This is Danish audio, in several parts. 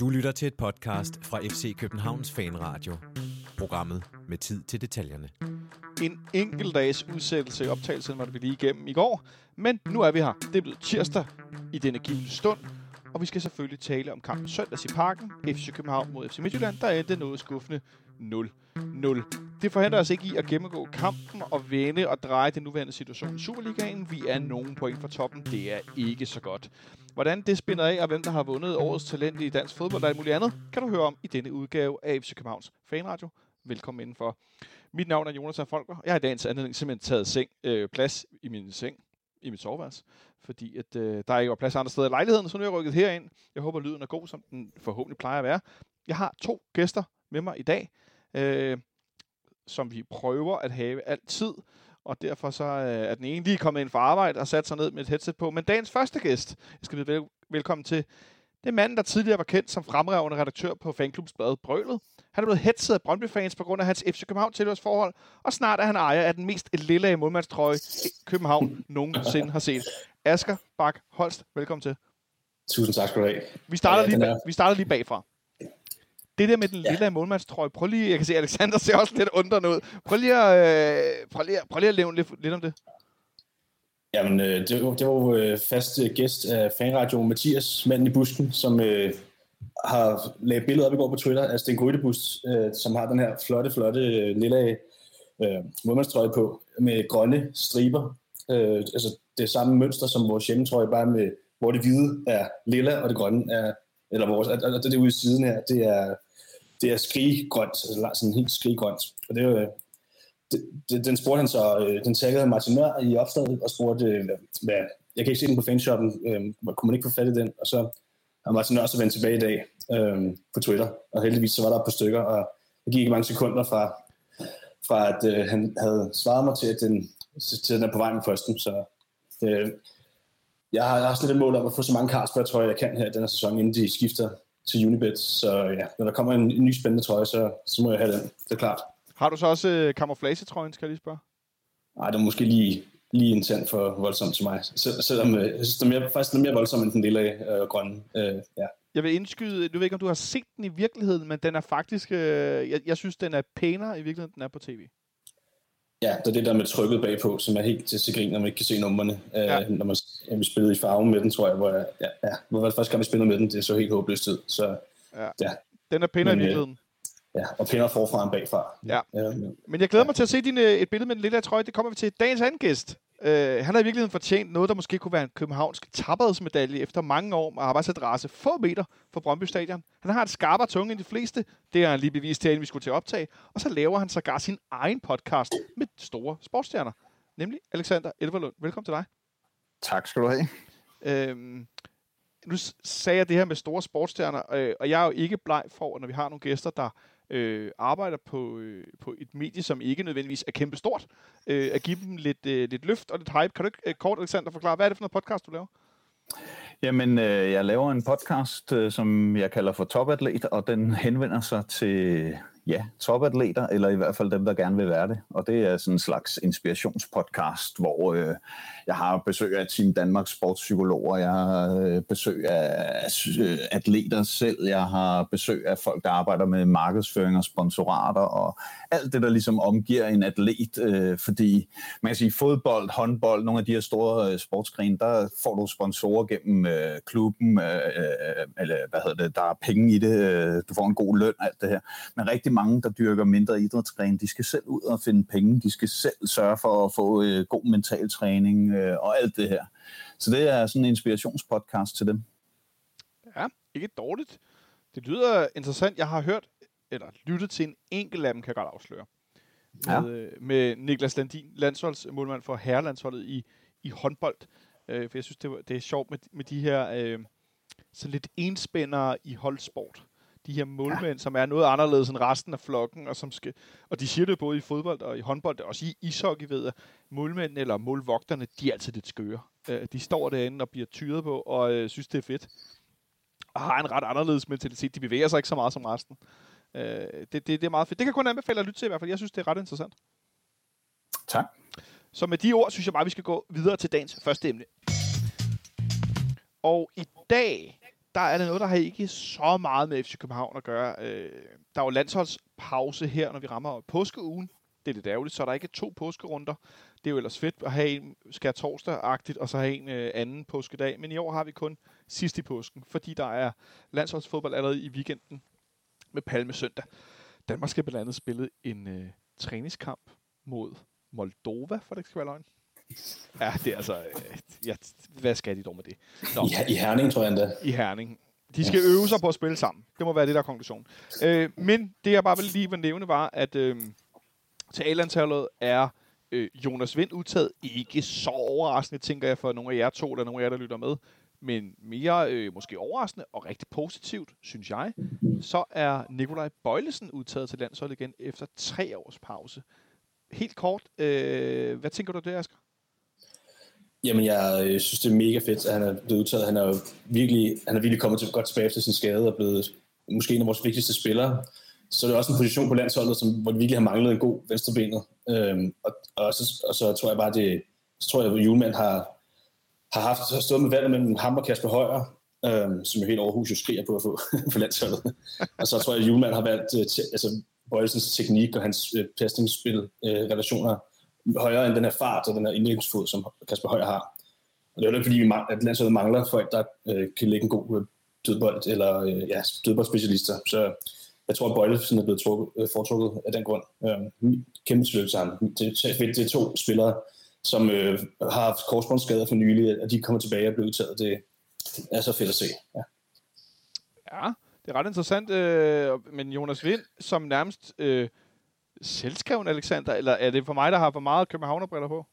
Du lytter til et podcast fra FC Københavns Fanradio. Programmet med tid til detaljerne. En enkelt dags udsættelse i optagelsen var det vi lige igennem i går. Men nu er vi her. Det er blevet tirsdag i denne givende stund. Og vi skal selvfølgelig tale om kampen søndags i parken. FC København mod FC Midtjylland. Der endte noget skuffende 0-0. Det forhindrer os ikke i at gennemgå kampen og vende og dreje den nuværende situation i Superligaen. Vi er nogen point fra toppen. Det er ikke så godt. Hvordan det spænder af, og hvem der har vundet årets talent i dansk fodbold og alt muligt andet, kan du høre om i denne udgave af FC Københavns Fanradio. Velkommen indenfor. Mit navn er Jonas Folker. Jeg har i dagens anledning simpelthen taget seng, øh, plads i min seng, i mit soveværelse, fordi at, øh, der ikke var plads andre steder i lejligheden, så nu er jeg rykket herind. Jeg håber, lyden er god, som den forhåbentlig plejer at være. Jeg har to gæster med mig i dag, øh, som vi prøver at have altid, og derfor så øh, er den ene lige kommet ind for arbejde og sat sig ned med et headset på. Men dagens første gæst, jeg skal byde vel- velkommen til, det er manden, der tidligere var kendt som fremragende redaktør på fanklubsbladet Brølet. Han er blevet hetset af Brøndby-fans på grund af hans FC København tilhørsforhold, og snart er han ejer af den mest lille målmandstrøje, København nogensinde har set. Asger Bak Holst, velkommen til. Tusind tak skal du have. Vi starter, Ja, lige, er- vi starter lige bagfra. Det der med den Ja. lille målmandstrøje, prøv lige, jeg kan se, Alexander ser også lidt undrende ud. Prøv lige at, øh, prøv lige, at- prøv lige at leve lidt, lidt om det. Jamen, øh, det var, det var jo øh, fast øh, gæst af fanradio Mathias, manden i busken, som øh, har lagt billeder op i går på Twitter af Sten Grydebust, øh, som har den her flotte, flotte øh, lille øh, målmandstrøje på med grønne striber. Øh, altså det samme mønster som vores hjemmetrøje, bare med, hvor det hvide er lilla, og det grønne er, eller vores, og og det ude i siden her, det er, det er skriggrønt, altså sådan helt skriggrønt. Og det er jo, øh, det, den spurgte han så, øh, den taggede Martin Mør i opslaget og spurgte, øh, hvad, jeg kan ikke se den på fanshoppen, øh, kunne man ikke få fat i den? Og så har Martin Mør så vendt tilbage i dag øh, på Twitter, og heldigvis så var der et par stykker, og det gik ikke mange sekunder fra, fra at øh, han havde svaret mig til, at den, til den er på vej med posten, så øh, jeg har, jeg har sådan lidt et mål om at få så mange Carlsberg trøjer, jeg kan her i den her sæson, inden de skifter til Unibet, så ja, når der kommer en, en ny spændende trøje, så, så må jeg have den, det er klart. Har du så også øh, camouflage-trøjen, skal jeg lige spørge? Nej, det er måske lige, lige en tand for voldsomt til mig. Sel- selvom øh, jeg synes, det er mere, faktisk den er mere voldsom end den lille øh, grønne. Øh, ja. Jeg vil indskyde, du ved ikke, om du har set den i virkeligheden, men den er faktisk, øh, jeg, jeg synes, den er pænere i virkeligheden, den er på tv. Ja, det er det der med trykket bagpå, som er helt til til grin, når man ikke kan se numrene. Øh, Ja. Når man ja, vi spillede i farven med den, tror jeg, hvor jeg, ja, ja, hvor var det første gang, vi spillede med den, det så helt håbløst ud. Så Ja. ja, Den er pænere i øh, virkeligheden. ja og pænder forfra end bagfra. Ja. Ja, Men jeg glæder mig til at se din, øh, et billede med den lille trøje. Det kommer vi til dagens anden gæst. Øh, han har i virkeligheden fortjent noget, der måske kunne være en københavnsk tapperhedsmedalje efter mange år med arbejdsadresse få meter fra Brøndby Stadion. Han har et skarpere tunge end de fleste. Det har han lige bevist til, inden vi skulle til optag. Og så laver han sågar sin egen podcast med store sportsstjerner. Nemlig Alexander Elverlund. Velkommen til dig. Tak skal du have. Øhm, nu sagde jeg det her med store sportsstjerner, øh, og jeg er jo ikke bleg for, når vi har nogle gæster, der øh, arbejder på, øh, på et medie, som ikke nødvendigvis er kæmpestort, øh, at give dem lidt, øh, lidt løft og lidt hype. Kan du ikke øh, kort, Alexander, forklare, hvad er det for noget podcast, du laver? Jamen, øh, jeg laver en podcast, øh, som jeg kalder for Topatlet, og den henvender sig til ja, topatleter, eller i hvert fald dem, der gerne vil være det. Og det er sådan en slags inspirationspodcast, hvor øh, jeg har besøg af Team Danmarks sportspsykologer, jeg har øh, besøg af øh, atleter selv, jeg har besøg af folk, der arbejder med markedsføring og sponsorater, og alt det, der ligesom omgiver en atlet, øh, fordi man kan sige, fodbold, håndbold, nogle af de her store øh, sportsgrene, der får du sponsorer gennem øh, klubben, øh, øh, øh eller hvad hedder det, der er penge i det, øh, du får en god løn, alt det her. Men rigtig mange, der dyrker mindre idrætsgrene, de skal selv ud og finde penge, de skal selv sørge for at få øh, god mental træning øh, og alt det her. Så det er sådan en inspirationspodcast til dem. Ja, ikke dårligt. Det lyder interessant. Jeg har hørt, eller lyttet til en enkelt af dem, kan jeg godt afsløre. Ja. Med, øh, med Niklas Landin, landsholdsmålmand for herrelandsholdet i, i håndbold. Øh, for jeg synes, det, var, det er sjovt med, med de her øh, så lidt enspændere i holdsport. De her målmænd, ja. som er noget anderledes end resten af flokken, og, som skal, og de siger det både i fodbold og i håndbold, og også i ishockey ved jeg, målmændene eller målvogterne, de er altid lidt skøre. Øh, de står derinde og bliver tyret på, og øh, synes, det er fedt og har en ret anderledes mentalitet. De bevæger sig ikke så meget som resten. Øh, det, det, det er meget fedt. Det kan kun anbefale at lytte til i hvert fald. Jeg synes, det er ret interessant. Tak. Så med de ord, synes jeg bare, vi skal gå videre til dagens første emne. Og i dag, der er det noget, der har ikke så meget med FC København at gøre. Øh, der er jo landsholdspause her, når vi rammer påskeugen. Det er lidt ærgerligt, så er der ikke to påskerunder. Det er jo ellers fedt at have en skær torsdag-agtigt, og så have en øh, anden påskedag. Men i år har vi kun sidst i påsken, fordi der er landsholdsfodbold allerede i weekenden med Palme søndag. Danmark skal blandt andet spille en øh, træningskamp mod Moldova, for det ikke skal være løgn. Ja, det er altså... Øh, ja, hvad skal de dog med det? Nå. I, I Herning, tror jeg endda. I Herning. De skal øve sig på at spille sammen. Det må være det, der er konklusion. Øh, men det, jeg bare vil lige vil nævne, var, at øh, til A-landsholdet er øh, Jonas Vind udtaget. Ikke så overraskende, tænker jeg, for nogle af jer to, eller nogle af jer, der lytter med. Men mere øh, måske overraskende og rigtig positivt, synes jeg, så er Nikolaj Bøjlesen udtaget til landsholdet igen efter tre års pause. Helt kort, øh, hvad tænker du det, Asger? Jamen, jeg øh, synes, det er mega fedt, at han er blevet udtaget. Han er jo virkelig, han er virkelig kommet til, godt tilbage efter sin skade og blevet måske en af vores vigtigste spillere. Så det er også en position på landsholdet, som, hvor det virkelig har manglet en god venstrebenet. Øhm, og, og, så, og, så, tror jeg bare, det, så tror jeg, at Julemand har, har haft har stået med valget mellem ham og Kasper Højer, øhm, som jo helt Aarhus jo skriger på at få på landsholdet. og så tror jeg, at Julemand har valgt øh, altså, Bøjelsens teknik og hans øh, pasningsspil øh, relationer højere end den her fart og den her indlægningsfod, som Kasper Højer har. Og det er jo ikke, fordi vi at landsholdet mangler folk, der øh, kan lægge en god øh, dødbold, eller øh, ja, dødboldspecialister. Så jeg tror, at Bøjlesen er blevet trukket, øh, foretrukket af den grund. Øh, kæmpe tillykke til ham. Det, det, er to spillere, som øh, har haft korsbåndsskader for nylig, og de kommer tilbage og bliver udtaget. Det er så fedt at se. Ja. ja det er ret interessant. Øh, men Jonas Vind, som nærmest øh, selvskreven Alexander, eller er det for mig, der har for meget københavnerbriller på?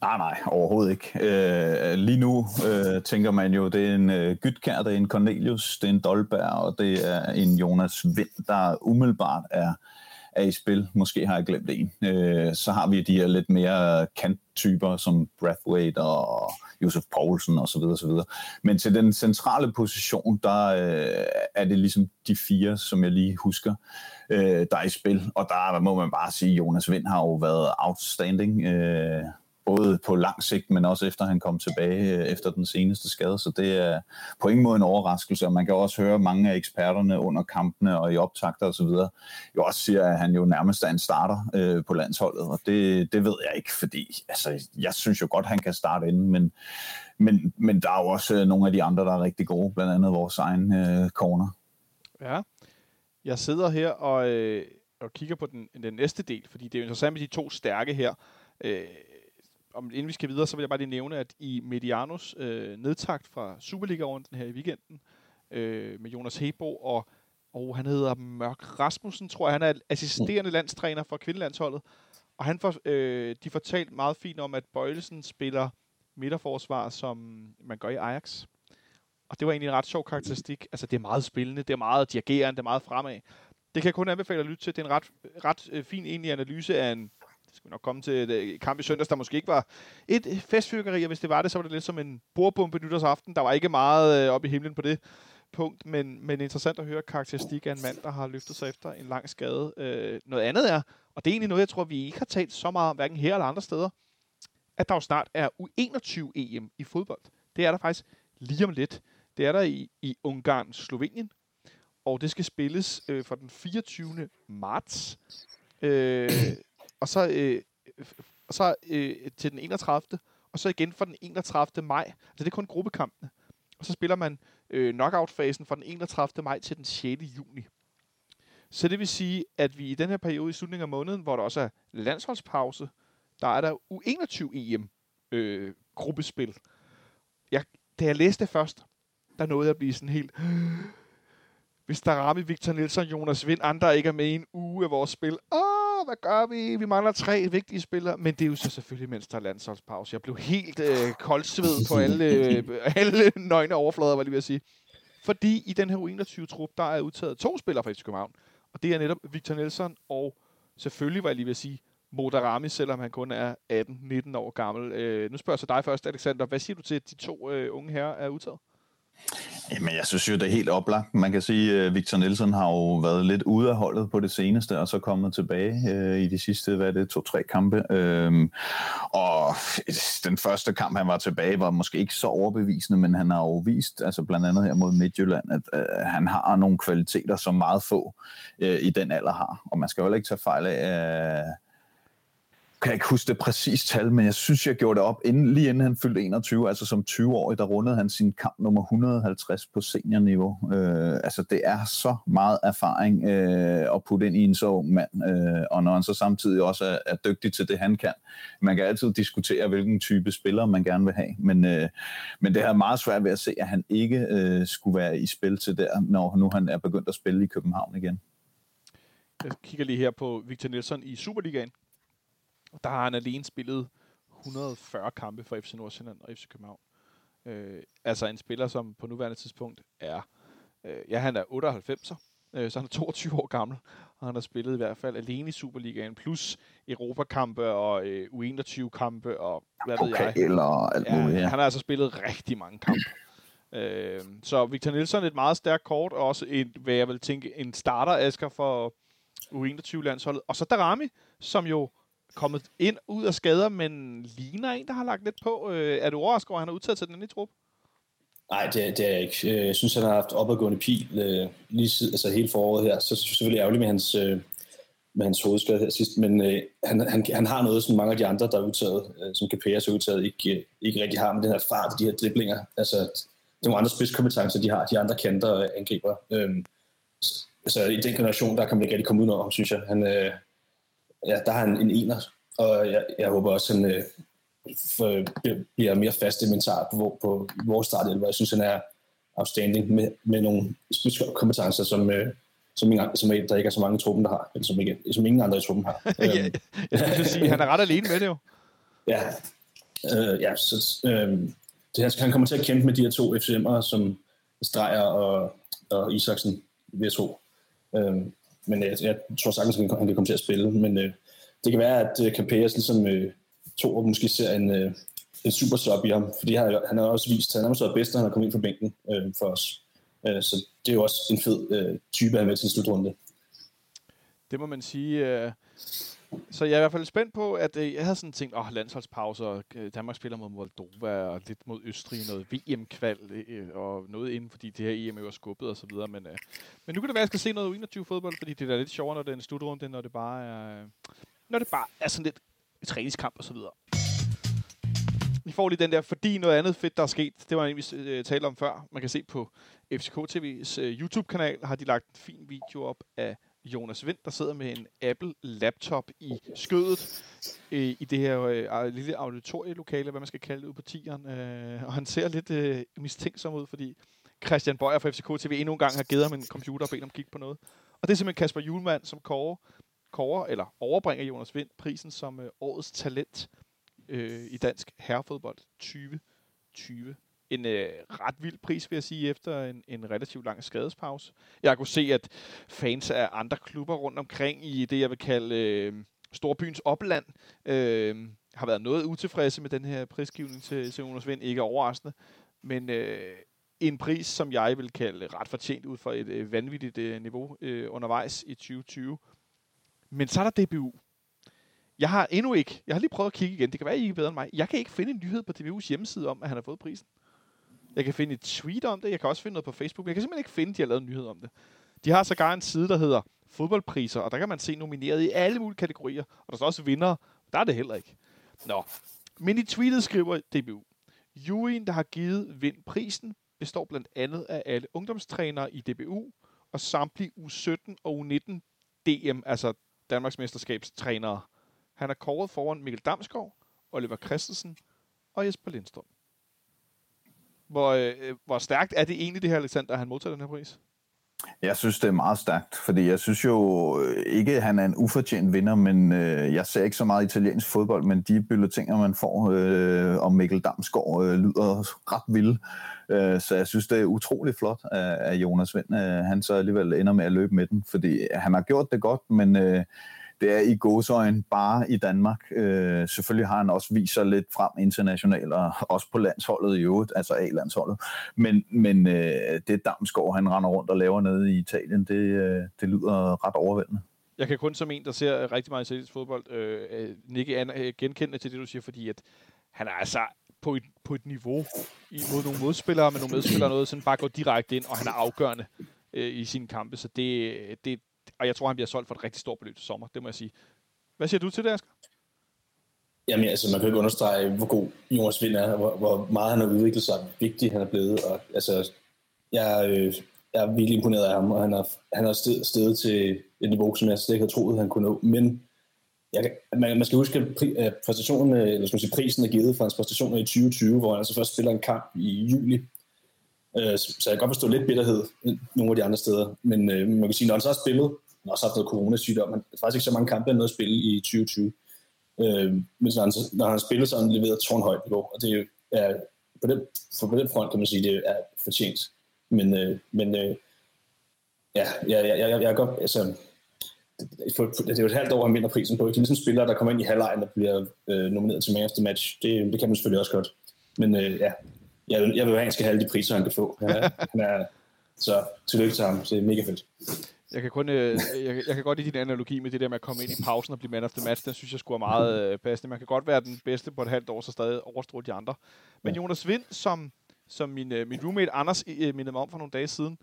Nej, nej, overhovedet ikke. Øh, lige nu øh, tænker man jo, det er en øh, Gytkær, det er en Cornelius, det er en Dolberg, og det er en Jonas Vind, der umiddelbart er, er i spil. Måske har jeg glemt en. Øh, så har vi de her lidt mere kanttyper, som Brathwaite og Josef Poulsen osv. osv. Men til den centrale position, der øh, er det ligesom de fire, som jeg lige husker, øh, Øh, der er i spil. Og der må man bare sige, at Jonas Vind har jo været outstanding. Øh, både på lang sigt, men også efter han kom tilbage øh, efter den seneste skade, så det er på ingen måde en overraskelse, og man kan også høre mange af eksperterne under kampene og i optagter osv. jo også siger, at han jo nærmest er en starter øh, på landsholdet, og det, det ved jeg ikke, fordi altså, jeg synes jo godt, han kan starte inden, men, men, men der er jo også øh, nogle af de andre, der er rigtig gode, blandt andet vores egen øh, corner. Ja, jeg sidder her og, øh, og kigger på den, den næste del, fordi det er jo interessant med de to stærke her. Øh, om, inden vi skal videre, så vil jeg bare lige nævne, at i Medianos øh, nedtagt fra Superliga-runden her i weekenden, øh, med Jonas Hebo og, og han hedder Mørk Rasmussen, tror jeg. Han er assisterende landstræner for kvindelandsholdet. Og han for, øh, de fortalte meget fint om, at Bøjlesen spiller midterforsvar, som man gør i Ajax. Og det var egentlig en ret sjov karakteristik. Altså, det er meget spillende, det er meget dirigerende, det er meget fremad. Det kan jeg kun anbefale at lytte til. Det er en ret, ret øh, fin egentlig analyse af en skal vi nok komme til et kamp i søndags, der måske ikke var et øh, festfyrkeri, og hvis det var det, så var det lidt som en bordbombe nytårsaften. Der var ikke meget øh, op i himlen på det punkt, men, men interessant at høre karakteristik af en mand, der har løftet sig efter en lang skade. Øh, noget andet er, og det er egentlig noget, jeg tror, vi ikke har talt så meget om, hverken her eller andre steder, at der jo snart er U21-EM i fodbold. Det er der faktisk lige om lidt. Det er der i, i Ungarn, Slovenien, og det skal spilles øh, fra den 24. marts. Øh, og så, øh, og så øh, til den 31. Og så igen fra den 31. maj. Altså det er kun gruppekampene. Og så spiller man øh, knockout-fasen fra den 31. maj til den 6. juni. Så det vil sige, at vi i den her periode i slutningen af måneden, hvor der også er landsholdspause, der er der U21-EM øh, gruppespil. Jeg, da jeg læste det først, der nåede jeg at blive sådan helt... Hvis der rammer Victor Nielsen, Jonas Vind, andre ikke er med i en uge af vores spil. Åh, hvad gør vi? Vi mangler tre vigtige spillere. Men det er jo så selvfølgelig, mens der er landsholdspause. Jeg blev helt øh, koldsved på alle, øh, alle nøgne overflader, var lige ved at sige. Fordi i den her U21-trup, der er udtaget to spillere fra FC København. Og det er netop Victor Nelson og selvfølgelig, var jeg lige ved at sige, Modarami, selvom han kun er 18-19 år gammel. Øh, nu spørger jeg så dig først, Alexander. Hvad siger du til, at de to øh, unge herrer er udtaget? Jamen, jeg synes jo, det er helt oplagt. Man kan sige, at Victor Nielsen har jo været lidt ude af holdet på det seneste, og så kommet tilbage øh, i de sidste, hvad er det, to-tre kampe. Øhm, og den første kamp, han var tilbage, var måske ikke så overbevisende, men han har jo vist, altså blandt andet her mod Midtjylland, at øh, han har nogle kvaliteter, som meget få øh, i den alder har. Og man skal jo heller ikke tage fejl af, øh, kan jeg ikke huske det præcis tal, men jeg synes, jeg gjorde det op inden, lige inden han fyldte 21, altså som 20-årig, der rundede han sin kamp nummer 150 på seniorniveau. Øh, altså det er så meget erfaring øh, at putte ind i en så ung mand, øh, og når han så samtidig også er, er dygtig til det, han kan. Man kan altid diskutere, hvilken type spiller man gerne vil have, men, øh, men det er meget svært ved at se, at han ikke øh, skulle være i spil til der, når nu han er begyndt at spille i København igen. Jeg kigger lige her på Victor Nielsen i Superligaen. Der har han alene spillet 140 kampe for FC Nordsjælland og FC København. Øh, altså en spiller, som på nuværende tidspunkt er, øh, ja han er 98'er, øh, så han er 22 år gammel, og han har spillet i hvert fald alene i Superligaen, plus Europakampe og øh, U21-kampe og hvad ved jeg. Eller alt muligt, ja. Han har altså spillet rigtig mange kampe. Øh, så Victor Nielsen et meget stærkt kort, og også en, hvad jeg vil tænke, en starter-asker for U21-landsholdet. Og så Darami, som jo kommet ind ud af skader, men ligner en, der har lagt lidt på. Øh, er du overrasket over, at han har udtaget til den i trup? Nej, det, det er jeg ikke. Øh, jeg synes, han har haft opadgående pil øh, lige siden, altså hele foråret her. Så synes jeg selvfølgelig ærgerligt med hans, øh, med hans hovedskade her sidst, men øh, han, han, han har noget, som mange af de andre, der er udtaget, øh, som Capellas er udtaget, ikke, øh, ikke rigtig har med den her fart de her driblinger. Altså, det er nogle andre spidskompetencer, de har, de andre kanter øh, angriber. Øh, altså, i den generation, der kan man ikke rigtig komme ud over, synes jeg. Han, øh, ja, der har han en ener, og jeg, jeg håber også, at han øh, for, bliver mere fast mentalt på, på vores start, Jeg synes, han er outstanding med, med nogle kompetencer, som, øh, som, ingen, som der ikke er så mange i truppen, der har, eller som, ikke, som ingen andre i truppen har. ja, øhm. jeg skulle sige, han er ret alene med det jo. Ja, øh, ja så, øh, det, han kommer til at kæmpe med de her to FCM'ere, som Strejer og, og Isaksen, vil jeg tro. Øh, men jeg, jeg tror sagtens, at han kan komme til at spille. Men øh, det kan være, at øh, Capellas ligesom øh, to og måske ser en, øh, en super sub i ham, fordi han, han har også vist, at han har også været bedst, når han er kommet ind fra bænken øh, for os. Øh, så det er jo også en fed øh, type at have med til en slutrunde. Det må man sige. Øh, så jeg er i hvert fald spændt på, at øh, jeg havde sådan tænkt, åh, oh, landsholdspauser, øh, Danmark spiller mod Moldova, og lidt mod Østrig, noget VM-kval, øh, og noget inden, fordi det her EM er skubbet og så videre. Men, øh, men nu kan det være, at jeg skal se noget 21 fodbold, fordi det er lidt sjovere, når det er en slutrunde, når det bare er, øh, når det bare er sådan lidt et træningskamp og så videre. Vi får lige den der, fordi noget andet fedt, der er sket, det var en, vi øh, talte om før. Man kan se på FCK TV's øh, YouTube-kanal, har de lagt en fin video op af Jonas Vind, der sidder med en Apple-laptop i skødet øh, i det her øh, lille auditorielokale, hvad man skal kalde det, ude på tieren. Øh, og han ser lidt øh, mistænksom ud, fordi Christian Bøjer fra FCK TV endnu en gang har givet ham en computer og bedt ham kigge på noget. Og det er simpelthen Kasper Julemand, som kårer, kårer eller overbringer Jonas Vind prisen som øh, årets talent øh, i dansk herrefodbold 2020 en øh, ret vild pris, vil jeg sige, efter en, en relativt lang skadespause. Jeg kunne se, at fans af andre klubber rundt omkring i det, jeg vil kalde øh, Storbyens opland, øh, har været noget utilfredse med den her prisgivning til, til Jonas Vind. Ikke overraskende, men øh, en pris, som jeg vil kalde ret fortjent ud fra et øh, vanvittigt øh, niveau øh, undervejs i 2020. Men så er der DBU. Jeg har endnu ikke, jeg har lige prøvet at kigge igen, det kan være, I ikke er bedre end mig. Jeg kan ikke finde en nyhed på DBU's hjemmeside om, at han har fået prisen. Jeg kan finde et tweet om det. Jeg kan også finde noget på Facebook. Jeg kan simpelthen ikke finde, at de har lavet en nyhed om det. De har sågar en side, der hedder fodboldpriser, og der kan man se nomineret i alle mulige kategorier. Og der står også vinder. Der er det heller ikke. Nå. Men i tweetet skriver DBU, juryen, der har givet vind prisen, består blandt andet af alle ungdomstrænere i DBU, og samtlige U17 og U19 DM, altså Danmarks mesterskabstrænere. Han er kåret foran Mikkel Damsgaard, Oliver Christensen og Jesper Lindstrøm. Hvor, øh, øh, hvor stærkt er det egentlig, det her, Alexander, at han modtager den her pris? Jeg synes, det er meget stærkt, fordi jeg synes jo øh, ikke, at han er en ufortjent vinder, men øh, jeg ser ikke så meget italiensk fodbold, men de bulletiner, man får øh, om Mikkel Damsgaard, øh, lyder ret vilde. Øh, så jeg synes, det er utrolig flot af, Jonas Vind, øh, han så alligevel ender med at løbe med den, fordi han har gjort det godt, men øh, det er i godsøjen bare i Danmark. Øh, selvfølgelig har han også vist sig lidt frem internationalt, og også på landsholdet i øvrigt, altså A-landsholdet. Men, men øh, det Damsgaard, han render rundt og laver nede i Italien, det, øh, det lyder ret overvældende. Jeg kan kun som en, der ser rigtig meget italiensk fodbold, øh, øh Nicky øh, genkende til det, du siger, fordi at han er altså på et, på et niveau imod nogle modspillere, men nogle medspillere noget, sådan bare går direkte ind, og han er afgørende øh, i sine kampe, så det, øh, det, og jeg tror, han bliver solgt for et rigtig stort beløb til sommer, det må jeg sige. Hvad siger du til det, Asger? Jamen, altså, man kan ikke understrege, hvor god Jonas Vind er, hvor, hvor meget han har udviklet sig, hvor vigtig han er blevet. Og, altså, jeg, øh, jeg er virkelig imponeret af ham, og han har, han har stedet til et niveau, som jeg slet ikke havde troet, han kunne nå. Men jeg, man, man skal huske, at pri, præstationen, øh, eller skal sige, prisen er givet for hans præstationer i 2020, hvor han altså først spiller en kamp i juli. Øh, så jeg kan godt forstå lidt bitterhed nogle af de andre steder. Men øh, man kan sige, når han så har spillet, har også haft noget coronasygdom, men er faktisk ikke så mange kampe, han noget at spille i 2020. Øh, men når han, når han har spillet, så har han leveret tårnhøjt niveau, og det er på den, for på den front kan man sige, det er fortjent. Men, øh, men øh, ja, jeg, jeg, jeg, jeg er godt, altså, det er jo et halvt år, han vinder prisen på. Det er ligesom spillere, der kommer ind i halvlejen, der bliver øh, nomineret til Man of the Match. Det, det kan man selvfølgelig også godt. Men øh, ja, jeg, vil, jeg vil have, at han skal have alle de priser, han kan få. Han er, han er, så tillykke til ham. Det er mega fedt. Jeg kan, kun, øh, jeg, jeg kan godt lide din analogi med det der med at komme ind i pausen og blive man of the match. Den synes jeg skulle er meget øh, passende. Man kan godt være den bedste på et halvt år, så stadig overstråle de andre. Men Jonas Vind, som, som min, øh, min roommate Anders øh, mindede mig om for nogle dage siden,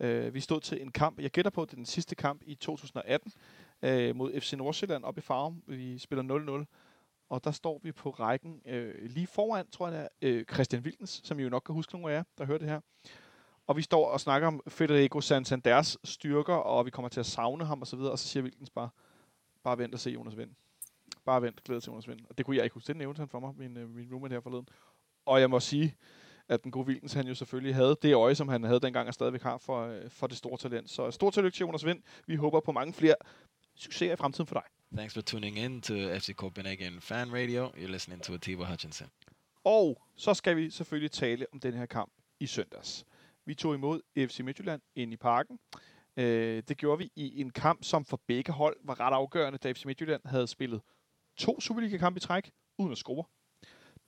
øh, vi stod til en kamp. Jeg gætter på, det er den sidste kamp i 2018 øh, mod FC Nordsjælland op i Farum. Vi spiller 0-0. Og der står vi på rækken øh, lige foran, tror jeg, det er, øh, Christian Wilkens, som I jo nok kan huske nogle af jer, der hører det her. Og vi står og snakker om Federico Santanders styrker, og vi kommer til at savne ham osv., og, og så siger Wilkens bare, bare vent og se Jonas Vind. Bare vent, glæder til Jonas Vind. Og det kunne jeg ikke huske. Det nævnte han for mig, min, øh, min roommate her forleden. Og jeg må sige, at den gode Wilkens, han jo selvfølgelig havde det øje, som han havde dengang, og stadigvæk har for, øh, for det store talent. Så stort tillykke til Jonas Vind. Vi håber på mange flere succeser i fremtiden for dig. Thanks for tuning in to FC Copenhagen Fan Radio. You're listening to Atiba Hutchinson. Og så skal vi selvfølgelig tale om den her kamp i søndags. Vi tog imod FC Midtjylland ind i parken. Øh, det gjorde vi i en kamp, som for begge hold var ret afgørende, da FC Midtjylland havde spillet to Superliga-kampe i træk, uden at score.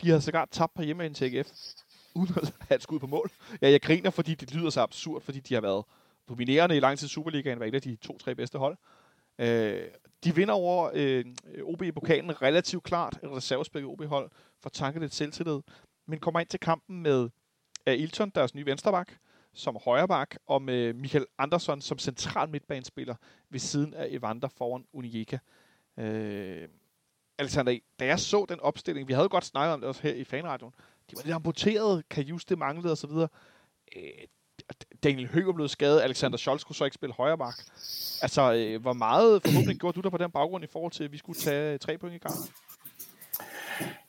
De havde sågar tabt på hjemme til AGF, uden at have et skud på mål. Ja, jeg griner, fordi det lyder så absurd, fordi de har været dominerende i lang tid Superligaen, var et af de to-tre bedste hold. Øh, de vinder over øh, OB i pokalen relativt klart, et reservespil OB-hold, for tanket lidt selvtillid, men kommer ind til kampen med Ailton, deres nye vensterbak, som højreback, og med Michael Andersson som central midtbanespiller ved siden af Evander foran Unieka. Øh, Alexander, da jeg så den opstilling, vi havde godt snakket om det også her i fanradioen, de var lidt amputeret, Kajus det manglede osv. Øh, Daniel Høger blev skadet, Alexander Scholz skulle så ikke spille højreback. Altså, øh, hvor meget forhåbentlig gjorde du der på den baggrund i forhold til, at vi skulle tage tre point i kampen?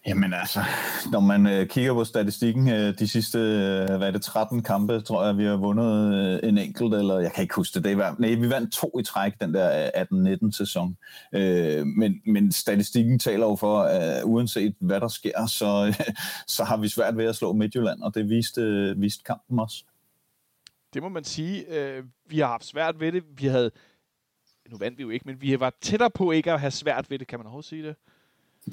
Jamen altså, når man øh, kigger på statistikken, øh, de sidste, øh, hvad er det, 13 kampe, tror jeg, vi har vundet øh, en enkelt, eller jeg kan ikke huske det, det var, nej, vi vandt to i træk den der øh, 18-19 sæson. Øh, men, men statistikken taler jo for, at øh, uanset hvad der sker, så, øh, så har vi svært ved at slå Midtjylland, og det viste, øh, viste kampen også. Det må man sige. Øh, vi har haft svært ved det. Vi havde, nu vandt vi jo ikke, men vi var tættere på ikke at have svært ved det, kan man overhovedet sige det?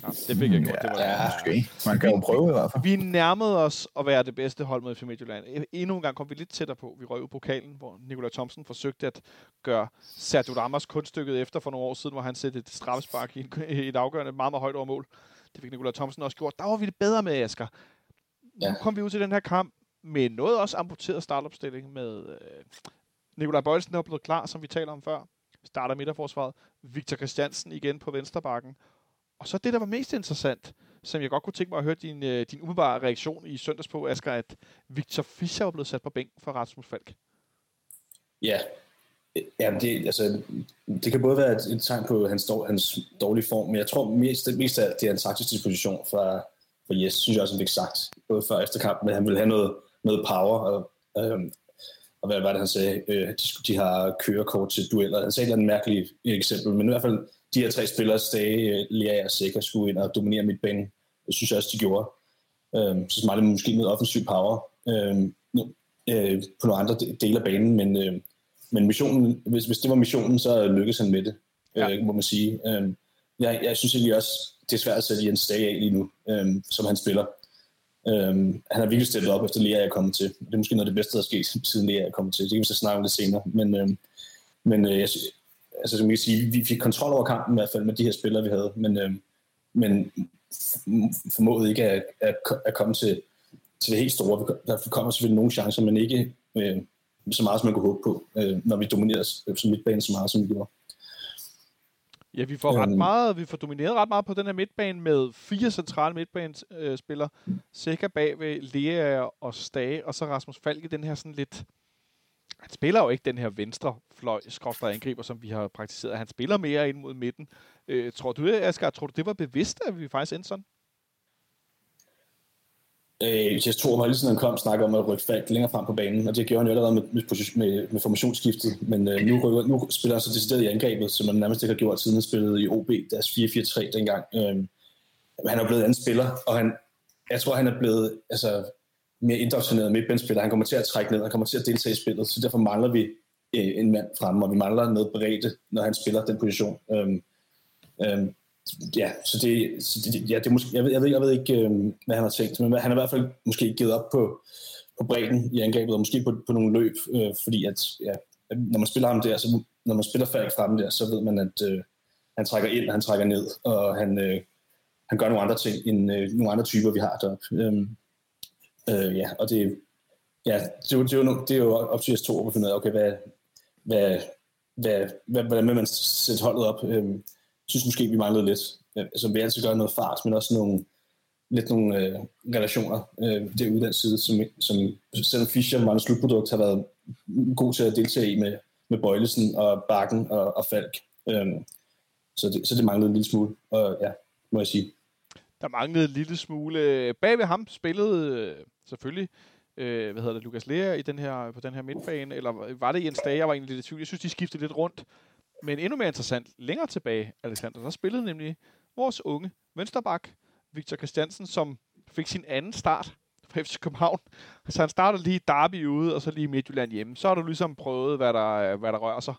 Ja, det fik jeg gjort. Ja, det var ja, måske. Man kan jo prøve i hvert fald. Vi nærmede os at være det bedste hold mod FC Midtjylland. E- endnu en gang kom vi lidt tættere på. Vi røg ud pokalen, hvor Nikolaj Thomsen forsøgte at gøre Sergio Ramos kunststykket efter for nogle år siden, hvor han satte et straffespark i et afgørende meget, meget højt over mål. Det fik Nikolaj Thomsen også gjort. Der var vi det bedre med, Asger. Ja. Nu kom vi ud til den her kamp med noget også amputeret startopstilling med øh, Nikolaj Bøjelsen, der er blevet klar, som vi taler om før. Starter midterforsvaret. Victor Christiansen igen på vensterbakken. Og så det, der var mest interessant, som jeg godt kunne tænke mig at høre din, øh, din umiddelbare reaktion i søndags på, Asger, at Victor Fischer er blevet sat på bænken for Rasmus Falk. Ja, Ja, det, altså, det kan både være et, et tegn på hans, dår, hans dårlige form, men jeg tror mest, mest af det er en taktisk disposition fra, for Jes, synes jeg også, han fik sagt, både før og efter kampen, at han ville have noget, noget power, og, øhm, og hvad var det, han sagde, øh, de, de har kørekort til dueller. Han sagde et eller andet mærkeligt eksempel, men i hvert fald de her tre spillere, Stage, Lea og Sikker, skulle ind og dominere midtbanen. Det synes jeg også, de gjorde. Øhm, så smart måske noget offensiv power øhm, øh, på nogle andre dele af banen, men, øh, men missionen, hvis, hvis det var missionen, så lykkedes han med det. ja. øh, må man sige. Øh, jeg, jeg synes egentlig også, det er svært at sætte Jens Stage af lige nu, øh, som han spiller. Øh, han har virkelig stillet op efter Lea er kommet til. Det er måske noget af det bedste, der er sket, siden Lea er kommet til. Det kan vi så snakke om det senere. Men, øh, men øh, jeg, altså, som jeg kan sige, vi fik kontrol over kampen i hvert fald med de her spillere, vi havde. Men, øh, men formåede ikke at, at, at komme til, til det helt store. Der kommer selvfølgelig nogle chancer, men ikke øh, så meget, som man kunne håbe på, øh, når vi dominerer som midtbane så meget, som vi gjorde. Ja, vi får ret øhm. meget, vi får domineret ret meget på den her midtbane med fire centrale midtbanespillere. Sikker bag ved Lea og Stage, og så Rasmus Falk i den her sådan lidt... Han spiller jo ikke den her venstre fløj, skråstrej angriber, som vi har praktiseret. Han spiller mere ind mod midten. Øh, tror du, det, Asger, tror du, det var bevidst, at vi faktisk endte sådan? Øh, jeg tror, at lige siden han kom snakkede om at rykke Falk længere frem på banen, og det gjorde han jo allerede med, med, med, med formationsskiftet, men øh, nu, rykker, nu spiller han så decideret i angrebet, som han nærmest ikke har gjort, siden han spillede i OB, deres 4-4-3 dengang. Øh, han er blevet anden spiller, og han, jeg tror, han er blevet altså, mere indoktrineret midtbandspiller. Han kommer til at trække ned, han kommer til at deltage i spillet, så derfor mangler vi øh, en mand fremme, og vi mangler noget bredde, når han spiller den position. Øhm, øhm, ja, så det, så det, ja, det er måske, jeg, ved, jeg, ved, jeg ved ikke, øh, hvad han har tænkt, men han har i hvert fald måske givet op på, på bredden i angrebet, og måske på, på nogle løb, øh, fordi at, ja, når man spiller ham der, så når man spiller Falk fremme der, så ved man, at øh, han trækker ind, han trækker ned, og han, øh, han gør nogle andre ting, end øh, nogle andre typer, vi har deroppe. Øh, øh, ja, og det, ja, det, er jo, det, er jo, det er jo op til os to at finde ud af, okay, hvad, hvad, hvad, hvad, hvordan vil man sætte holdet op? Øh, synes måske, vi manglede lidt. Øh, altså, vi altid gør noget fart, men også nogle, lidt nogle øh, relationer øh, derude den side, som, som selvom Fischer mange slutprodukt har været god til at deltage i med, med Bøjlesen og Bakken og, og Falk. Øh, så, det, så det manglede en lille smule, og ja, må jeg sige. Der manglede en lille smule. Bag ved ham spillede øh, selvfølgelig øh, hvad hedder det, Lukas Lea i den her, på den her midtbane, eller var det Jens Dage, jeg var egentlig lidt i tvivl. Jeg synes, de skiftede lidt rundt. Men endnu mere interessant, længere tilbage, Alexander, der spillede nemlig vores unge vensterbak, Victor Christiansen, som fik sin anden start for FC København. Så han startede lige Derby ude, og så lige Midtjylland hjemme. Så har du ligesom prøvet, hvad der, hvad der rører sig.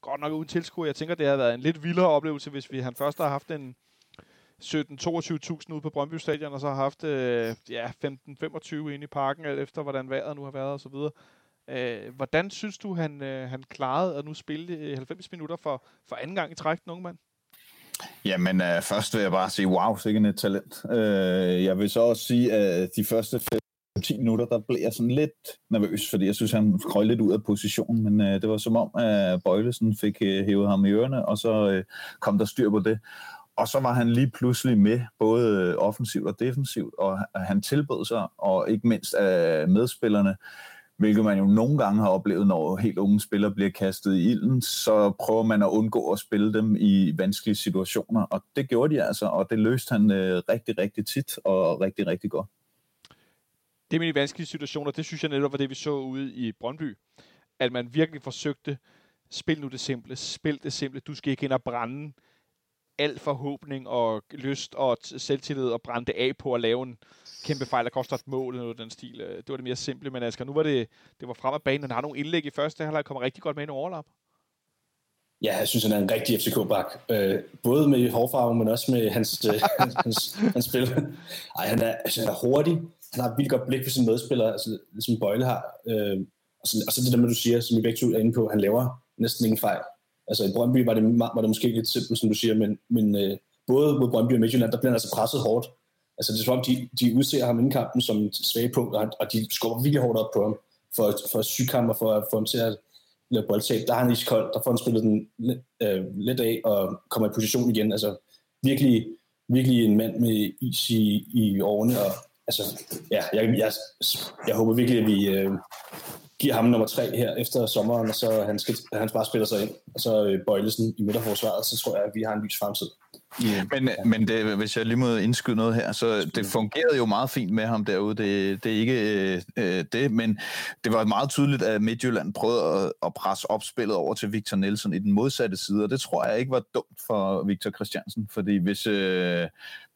Godt nok uden tilskuer. Jeg tænker, det har været en lidt vildere oplevelse, hvis vi han først har haft en 17-22.000 ude på Brøndby Stadion, og så har haft øh, ja, 15-25 inde i parken, efter hvordan vejret nu har været osv. Øh, hvordan synes du, han, øh, han klarede at nu spille øh, 90 minutter for, for anden gang i træk, den unge mand? Jamen, øh, først vil jeg bare sige, wow, sikkert et talent. Øh, jeg vil så også sige, at de første 10 minutter, der blev jeg sådan lidt nervøs, fordi jeg synes, han krøj lidt ud af positionen, men øh, det var som om, at Bøjlesen fik øh, hævet ham i ørerne, og så øh, kom der styr på det. Og så var han lige pludselig med, både øh, offensivt og defensivt, og han tilbød sig, og ikke mindst af medspillerne, hvilket man jo nogle gange har oplevet, når helt unge spillere bliver kastet i ilden, så prøver man at undgå at spille dem i vanskelige situationer, og det gjorde de altså, og det løste han øh, rigtig, rigtig tit og rigtig, rigtig godt. Det med de vanskelige situationer, det synes jeg netop var det, vi så ude i Brøndby, at man virkelig forsøgte, spil nu det simple, spil det simple, du skal ikke ind og brænde al forhåbning og lyst og selvtillid og brænde det af på at lave en, kæmpe fejl, der koster et mål eller den stil. Øh, det var det mere simple, men Asger, nu var det, det var frem af banen. Han har nogle indlæg i første halvleg, kommer rigtig godt med en overlap. Ja, jeg synes, han er en rigtig FCK-bak. Øh, både med hårfarve, men også med hans, øh, hans, hans, hans spil. Ej, han er, altså, han er hurtig. Han har et vildt godt blik for sine medspillere, altså, som Bøjle har. Øh, og, så, og så det der med, du siger, som vi begge to er inde på, han laver næsten ingen fejl. Altså i Brøndby var det, var det måske lidt simpelt, som du siger, men, men øh, både mod Brøndby og Midtjylland, der bliver han altså presset hårdt. Altså det er som om, de, de udser ham inden kampen som et svage punkt, og og de skubber virkelig hårdt op på ham for, for at syge ham og for at få ham til at lave boldtab. Der har han iskold, der får han spillet den øh, lidt af og kommer i position igen. Altså virkelig, virkelig en mand med is i, i årene. Og, altså, ja, jeg, jeg, jeg håber virkelig, at vi øh, giver ham nummer tre her efter sommeren, og så han, skal, han bare spiller sig ind. Og så øh, Bøjlesen i midterforsvaret, så tror jeg, at vi har en lys fremtid. Yeah. Men, ja. men det, hvis jeg lige må indskyde noget her, så det fungerede jo meget fint med ham derude. Det, det er ikke øh, det, men det var meget tydeligt, at Midtjylland prøvede at, at presse opspillet over til Victor Nielsen i den modsatte side, og det tror jeg ikke var dumt for Victor Christiansen, fordi hvis, øh,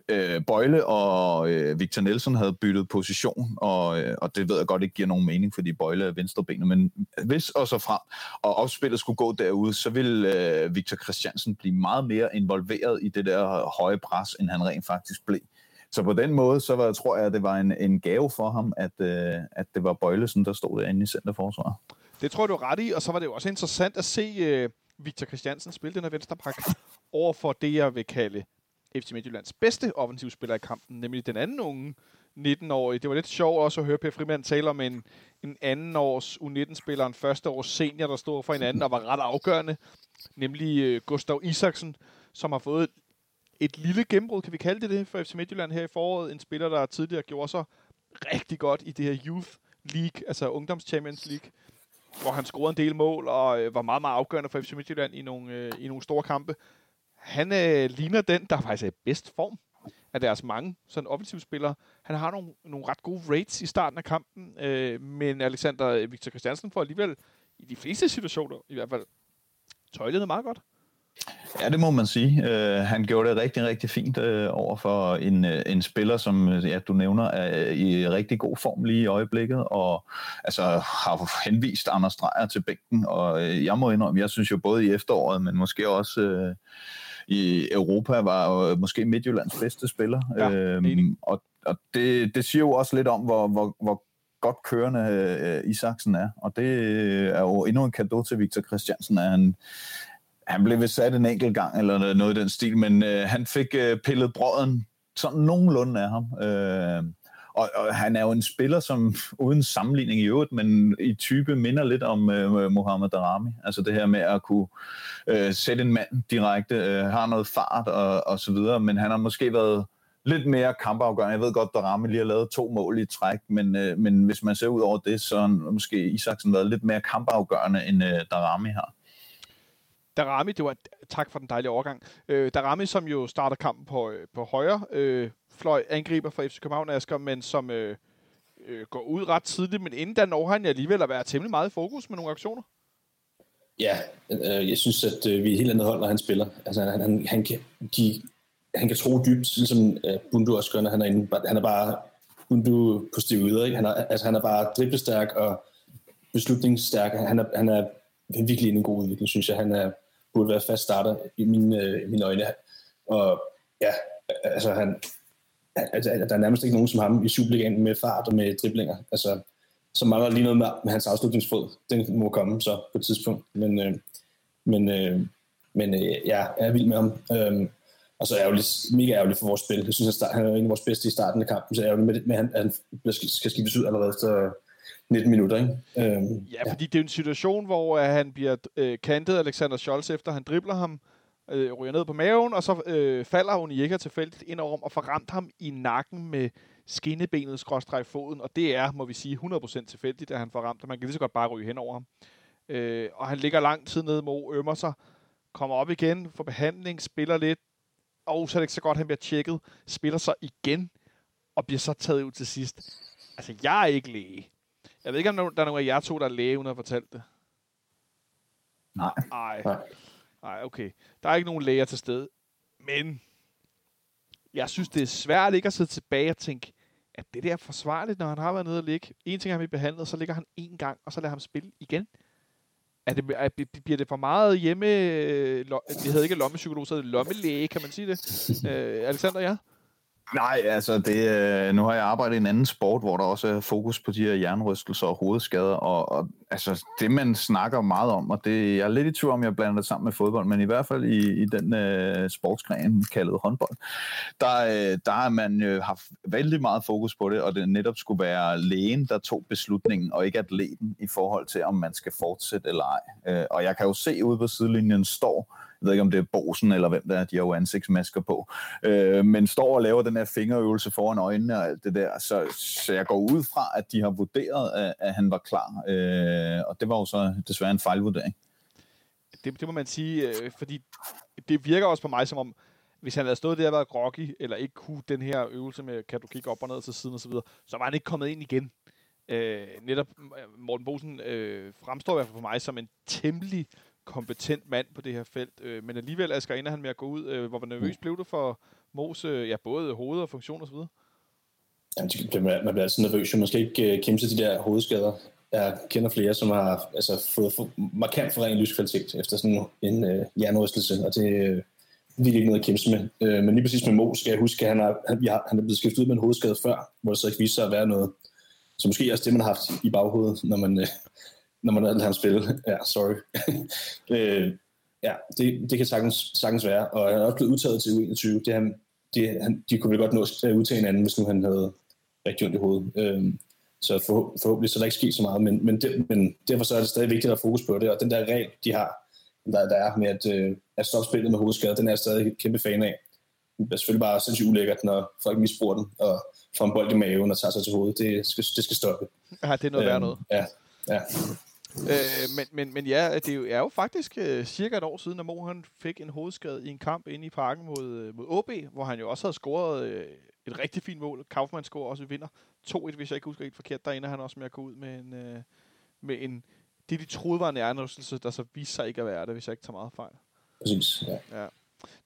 øh, Bøjle og øh, Victor Nelson havde byttet position, og, øh, og det ved jeg godt ikke giver nogen mening, fordi Bøjle er venstrebenet, men hvis og så frem, og opspillet skulle gå derude, så vil øh, Victor Christiansen blive meget mere involveret i det der høje pres, end han rent faktisk blev. Så på den måde, så var, tror jeg, at det var en, en gave for ham, at, øh, at det var Bøjlesen, der stod derinde i centerforsvaret. Det tror jeg, du er ret i, og så var det jo også interessant at se øh, Victor Christiansen spille den her venstrepak over for det, jeg vil kalde FC Midtjyllands bedste offensivspiller i kampen, nemlig den anden unge 19-årige. Det var lidt sjovt også at høre Per Frimand tale om en, en anden års U19-spiller, en første års senior, der stod for hinanden og var ret afgørende, nemlig øh, Gustav Isaksen, som har fået et lille gennembrud, kan vi kalde det det, for FC Midtjylland her i foråret. En spiller, der tidligere gjorde sig rigtig godt i det her Youth League, altså Ungdoms Champions League, hvor han scorede en del mål og øh, var meget, meget afgørende for FC Midtjylland i nogle, øh, i nogle store kampe. Han øh, ligner den, der faktisk er i bedst form af deres mange sådan offensive spillere. Han har nogle, nogle ret gode rates i starten af kampen, øh, men Alexander øh, Victor Christiansen får alligevel i de fleste situationer i hvert fald tøjlet meget godt. Ja, det må man sige. Uh, han gjorde det rigtig, rigtig fint uh, over for en, uh, en spiller, som ja, du nævner, er i rigtig god form lige i øjeblikket, og altså, har henvist Anders Dreyer til bænken, og uh, jeg må indrømme, jeg synes jo både i efteråret, men måske også uh, i Europa, var måske Midtjyllands bedste spiller. Ja, uh, og og det, det siger jo også lidt om, hvor, hvor, hvor godt kørende uh, Isaksen er, og det er jo endnu en kado til Victor Christiansen, at han han blev vist sat en enkelt gang, eller noget i den stil, men øh, han fik øh, pillet brøden sådan nogenlunde af ham. Øh, og, og han er jo en spiller, som uden sammenligning i øvrigt, men i type minder lidt om øh, Mohamed Darami. Altså det her med at kunne øh, sætte en mand direkte, øh, har noget fart og, og så videre, men han har måske været lidt mere kampafgørende. Jeg ved godt, Darami lige har lavet to mål i træk, men, øh, men hvis man ser ud over det, så har måske Isaksen været lidt mere kampafgørende, end øh, Darami har. Darami, det var, tak for den dejlige overgang. Øh, Darami, som jo starter kampen på, øh, på højre øh, fløj, angriber for FC København Asger, men som øh, øh, går ud ret tidligt, men inden da når han alligevel at være temmelig meget i fokus med nogle aktioner. Ja, øh, jeg synes, at øh, vi er helt andet hold, når han spiller. Altså, han, han, han, kan, de, han kan tro dybt, ligesom øh, Bundu også gør, når han er inde. Han er bare Bundu på stivet, ikke? Han er, altså, han er bare driblestærk og beslutningsstærk. Han er, han er virkelig en god udvikling, synes jeg. Han er, burde være fast starter i mine, øh, mine øjne. Og ja, altså han, altså, der er nærmest ikke nogen som ham i Superligaen med fart og med driblinger. Altså, så mangler lige noget med, med hans afslutningsfod. Den må komme så på et tidspunkt. Men, øh, men, øh, men øh, ja, jeg er vild med ham. Øh, og så er ærgerligt, mega ærgerligt for vores spil. Jeg synes, at han er en af vores bedste i starten af kampen, så er ærgerligt med, med at han skal skiftes ud allerede efter 19 minutter, ikke? Øhm, ja, fordi ja. det er en situation, hvor han bliver øh, kantet Alexander Scholz, efter han dribler ham, øh, ryger ned på maven, og så øh, falder ikke tilfældigt ind over og får ramt ham i nakken med skinnebenet skråstreg foden, og det er, må vi sige, 100% tilfældigt, at han får ramt, og man kan lige så godt bare ryge hen over ham. Øh, og han ligger lang tid nede mod ømmer sig, kommer op igen, får behandling, spiller lidt, og så er det ikke så godt, at han bliver tjekket, spiller så igen, og bliver så taget ud til sidst. Altså, jeg er ikke læge, jeg ved ikke, om der er nogen af jer to, der er læge, uden at fortalt det. Nej. Nej. Nej, okay. Der er ikke nogen læger til stede. Men jeg synes, det er svært ikke at sidde tilbage og tænke, at det der er forsvarligt, når han har været nede og ligge. En ting har bliver behandlet, så ligger han en gang, og så lader ham spille igen. Er det, er, bliver det for meget hjemme... Øh, det hedder ikke lommepsykolog, så hedder det lommelæge, kan man sige det? øh, Alexander, ja? Nej, altså det, øh, nu har jeg arbejdet i en anden sport, hvor der også er fokus på de her jernrystelser og hovedskader, og, og altså det man snakker meget om, og det, jeg er lidt i tvivl om, jeg blander det sammen med fodbold, men i hvert fald i, i den øh, sportsgren kaldet håndbold, der, øh, der har man øh, haft vældig meget fokus på det, og det netop skulle være lægen, der tog beslutningen, og ikke atleten i forhold til, om man skal fortsætte eller ej. Øh, og jeg kan jo se ude på sidelinjen står jeg ved ikke, om det er Bosen eller hvem der er, de har jo ansigtsmasker på, øh, men står og laver den her fingerøvelse foran øjnene og alt det der, så, så jeg går ud fra, at de har vurderet, at, at han var klar, øh, og det var jo så desværre en fejlvurdering. Det, det må man sige, øh, fordi det virker også på mig som om, hvis han havde stået der og været groggy, eller ikke kunne den her øvelse med, kan du kigge op og ned til siden og så videre, så var han ikke kommet ind igen. Øh, netop Morten Bosen øh, fremstår i hvert fald for mig som en temmelig kompetent mand på det her felt. Øh, men alligevel, Asger, ender han med at gå ud. Øh, hvor nervøs mm. blev du for Mos, øh, ja, både hoved og funktion og så videre? Jamen, det, man, bliver altid nervøs, man skal ikke uh, kæmpe sig de der hovedskader. Jeg kender flere, som har altså, fået for, markant forringet lyskvalitet efter sådan en uh, hjernerystelse, og det er uh, virkelig ikke noget at kæmpe med. Uh, men lige præcis med Mo skal jeg huske, at han, har, han, har, han er blevet skiftet ud med en hovedskade før, hvor det så ikke viser sig at være noget. Så måske også det, man har haft i baghovedet, når man, uh, når man lader ham spille. Ja, sorry. uh, ja, det, det kan sagtens, sagtens være, og han er også blevet udtaget til U21. Det, han, det, han, de kunne vel godt nå at udtage hinanden, hvis nu han havde rigtig ondt i hovedet. Øhm, så for, forhåbentlig så der ikke ske så meget, men, men, det, men derfor så er det stadig vigtigt at have fokus på det, og den der regel, de har, der, der er med at, øh, at stoppe spillet med hovedskade, den er jeg stadig et kæmpe fan af. Det er selvfølgelig bare sindssygt ulækkert, når folk misbruger den og får en bold i maven og tager sig til hovedet. Det skal, det skal stoppe. Ja, det er noget øhm, værd noget. Ja, ja. Øh, men, men, men ja, det er jo, er jo faktisk øh, cirka et år siden, at Mo han fik en hovedskade i en kamp inde i parken mod, øh, mod OB, hvor han jo også havde scoret øh, et rigtig fint mål. Kaufmann scorer også vinder 2-1, hvis jeg ikke husker helt forkert. Der ender han også med at gå ud med en, øh, med en det, de troede var en hjernerystelse, der så viste sig ikke at være det, hvis jeg ikke tager meget fejl. Præcis, ja. ja.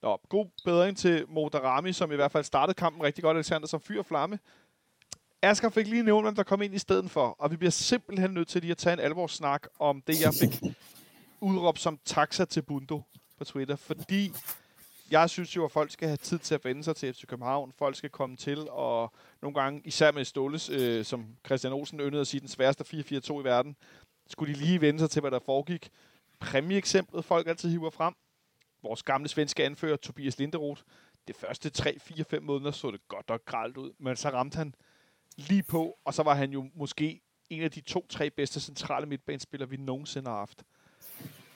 Nå, god bedring til Modarami, som i hvert fald startede kampen rigtig godt. Alexander som fyr flamme. Asger fik lige nævnt, hvem der kom ind i stedet for, og vi bliver simpelthen nødt til lige at tage en alvorssnak om det, jeg fik udråbt som taxa til Bundo på Twitter, fordi jeg synes jo, at folk skal have tid til at vende sig til FC København. Folk skal komme til, og nogle gange, især med Ståles, øh, som Christian Olsen yndede at sige, den sværeste 4-4-2 i verden, skulle de lige vende sig til, hvad der foregik. Præmieeksemplet, folk altid hiver frem. Vores gamle svenske anfører, Tobias Linderoth. Det første 3-4-5 måneder så det godt og gralt ud, men så ramte han lige på, og så var han jo måske en af de to-tre bedste centrale midtbanespillere, vi nogensinde har haft.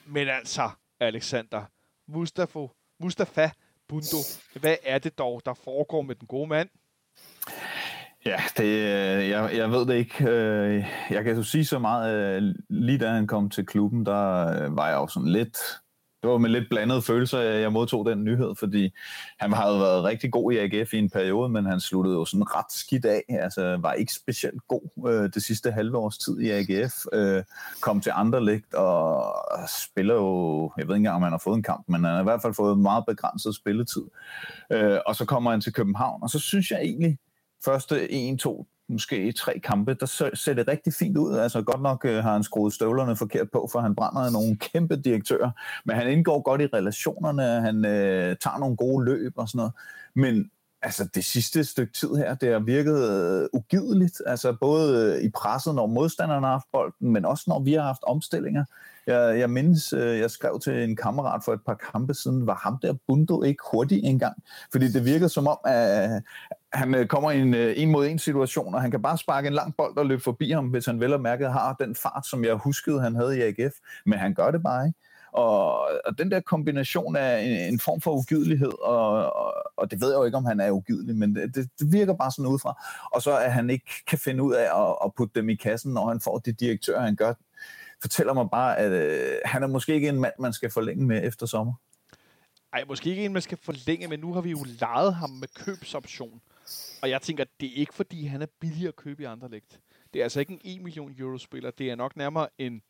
Men altså, Alexander, Mustafa, Mustafa Bundo, hvad er det dog, der foregår med den gode mand? Ja, det, øh, jeg, jeg ved det ikke. Øh, jeg kan jo sige så meget, øh, lige da han kom til klubben, der var jeg jo sådan lidt det var med lidt blandede følelser, jeg modtog den nyhed, fordi han havde været rigtig god i AGF i en periode, men han sluttede jo sådan ret skidt af, altså var ikke specielt god øh, det sidste halve års tid i AGF, øh, kom til Anderlecht og spiller jo, jeg ved ikke engang, om han har fået en kamp, men han har i hvert fald fået meget begrænset spilletid. Øh, og så kommer han til København, og så synes jeg egentlig, første 1-2 måske tre kampe, der ser det rigtig fint ud. Altså godt nok øh, har han skruet støvlerne forkert på, for han brænder nogle kæmpe direktører, men han indgår godt i relationerne, han øh, tager nogle gode løb og sådan noget. Men altså det sidste stykke tid her, det har virket øh, ugideligt, altså både øh, i presset, når modstanderne har haft bolden, men også når vi har haft omstillinger. Jeg, jeg mindes, øh, jeg skrev til en kammerat for et par kampe siden, var ham der Bundo ikke hurtig engang? Fordi det virker som om, at han øh, kommer i en øh, en mod en situation, og han kan bare sparke en lang bold og løbe forbi ham, hvis han vel og mærket har den fart, som jeg huskede, han havde i AGF. Men han gør det bare ikke. Og, og den der kombination af en, en form for ugidelighed, og, og, og det ved jeg jo ikke, om han er ugidelig, men det, det, det virker bare sådan udefra. Og så at han ikke kan finde ud af at, at putte dem i kassen, når han får de direktører, han gør, fortæller mig bare, at øh, han er måske ikke en mand, man skal forlænge med efter sommer. Ej, måske ikke en, man skal forlænge, men nu har vi jo lejet ham med købsoption. Og jeg tænker, det er ikke fordi, han er billig at købe i andre lægt. Det er altså ikke en 1 million euro spiller. Det er nok nærmere en,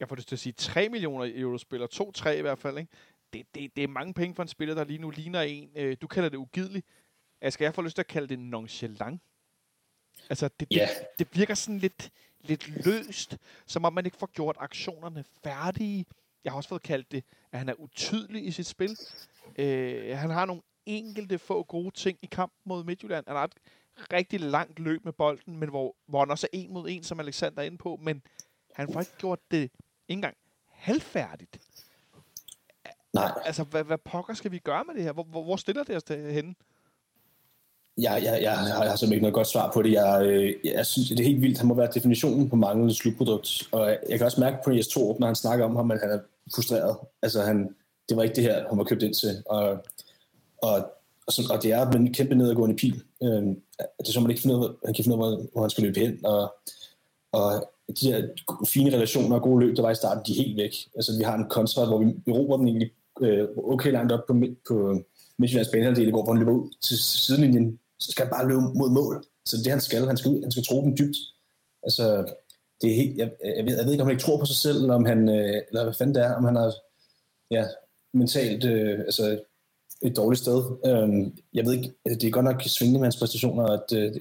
jeg får det til at sige, 3 millioner euro spiller. 2-3 i hvert fald. Ikke? Det, det, det er mange penge for en spiller, der lige nu ligner en. Øh, du kalder det ugideligt. Skal jeg få lyst til at kalde det nonchalant? Altså, det, yeah. det, det virker sådan lidt, lidt løst, som om man ikke får gjort aktionerne færdige. Jeg har også fået kaldt det, at han er utydelig i sit spil. Øh, han har nogle enkelte få gode ting i kamp mod Midtjylland. Han har et rigtig langt løb med bolden, men hvor, hvor han også er en mod en, som Alexander er inde på, men han får ikke gjort det ikke engang halvfærdigt. Nej. Altså, hvad, hvad pokker skal vi gøre med det her? Hvor, hvor, hvor stiller det os henne? Jeg, jeg, jeg, har, jeg har simpelthen ikke noget godt svar på det. Jeg, øh, jeg synes, det er helt vildt. Han må være definitionen på manglende slutprodukt. Og jeg kan også mærke på Jes 2 når han snakker om ham, at han er frustreret. Altså, han, det var ikke det her, han var købt ind til. Og og, og, så, og det er en kæmpe nedadgående pil. Øh, det er som man ikke finder han kan finde ud af, hvor han skal løbe hen, og, og de her fine relationer og gode løb, der var i starten, de er helt væk. Altså, vi har en kontra, hvor vi, vi den egentlig øh, okay langt op på, på Midtjyllands banehalvdel, hvor han løber ud til sidelinjen, så skal han bare løbe mod mål. Så det han skal, han skal ud, han skal tro den dybt. Altså, det er helt, jeg, jeg, ved, jeg ved ikke, om han ikke tror på sig selv, eller om han, øh, eller hvad fanden det er, om han har ja, mentalt, øh, altså et dårligt sted. Øh, jeg ved ikke, altså, det er godt nok svingende med hans præstationer, at øh,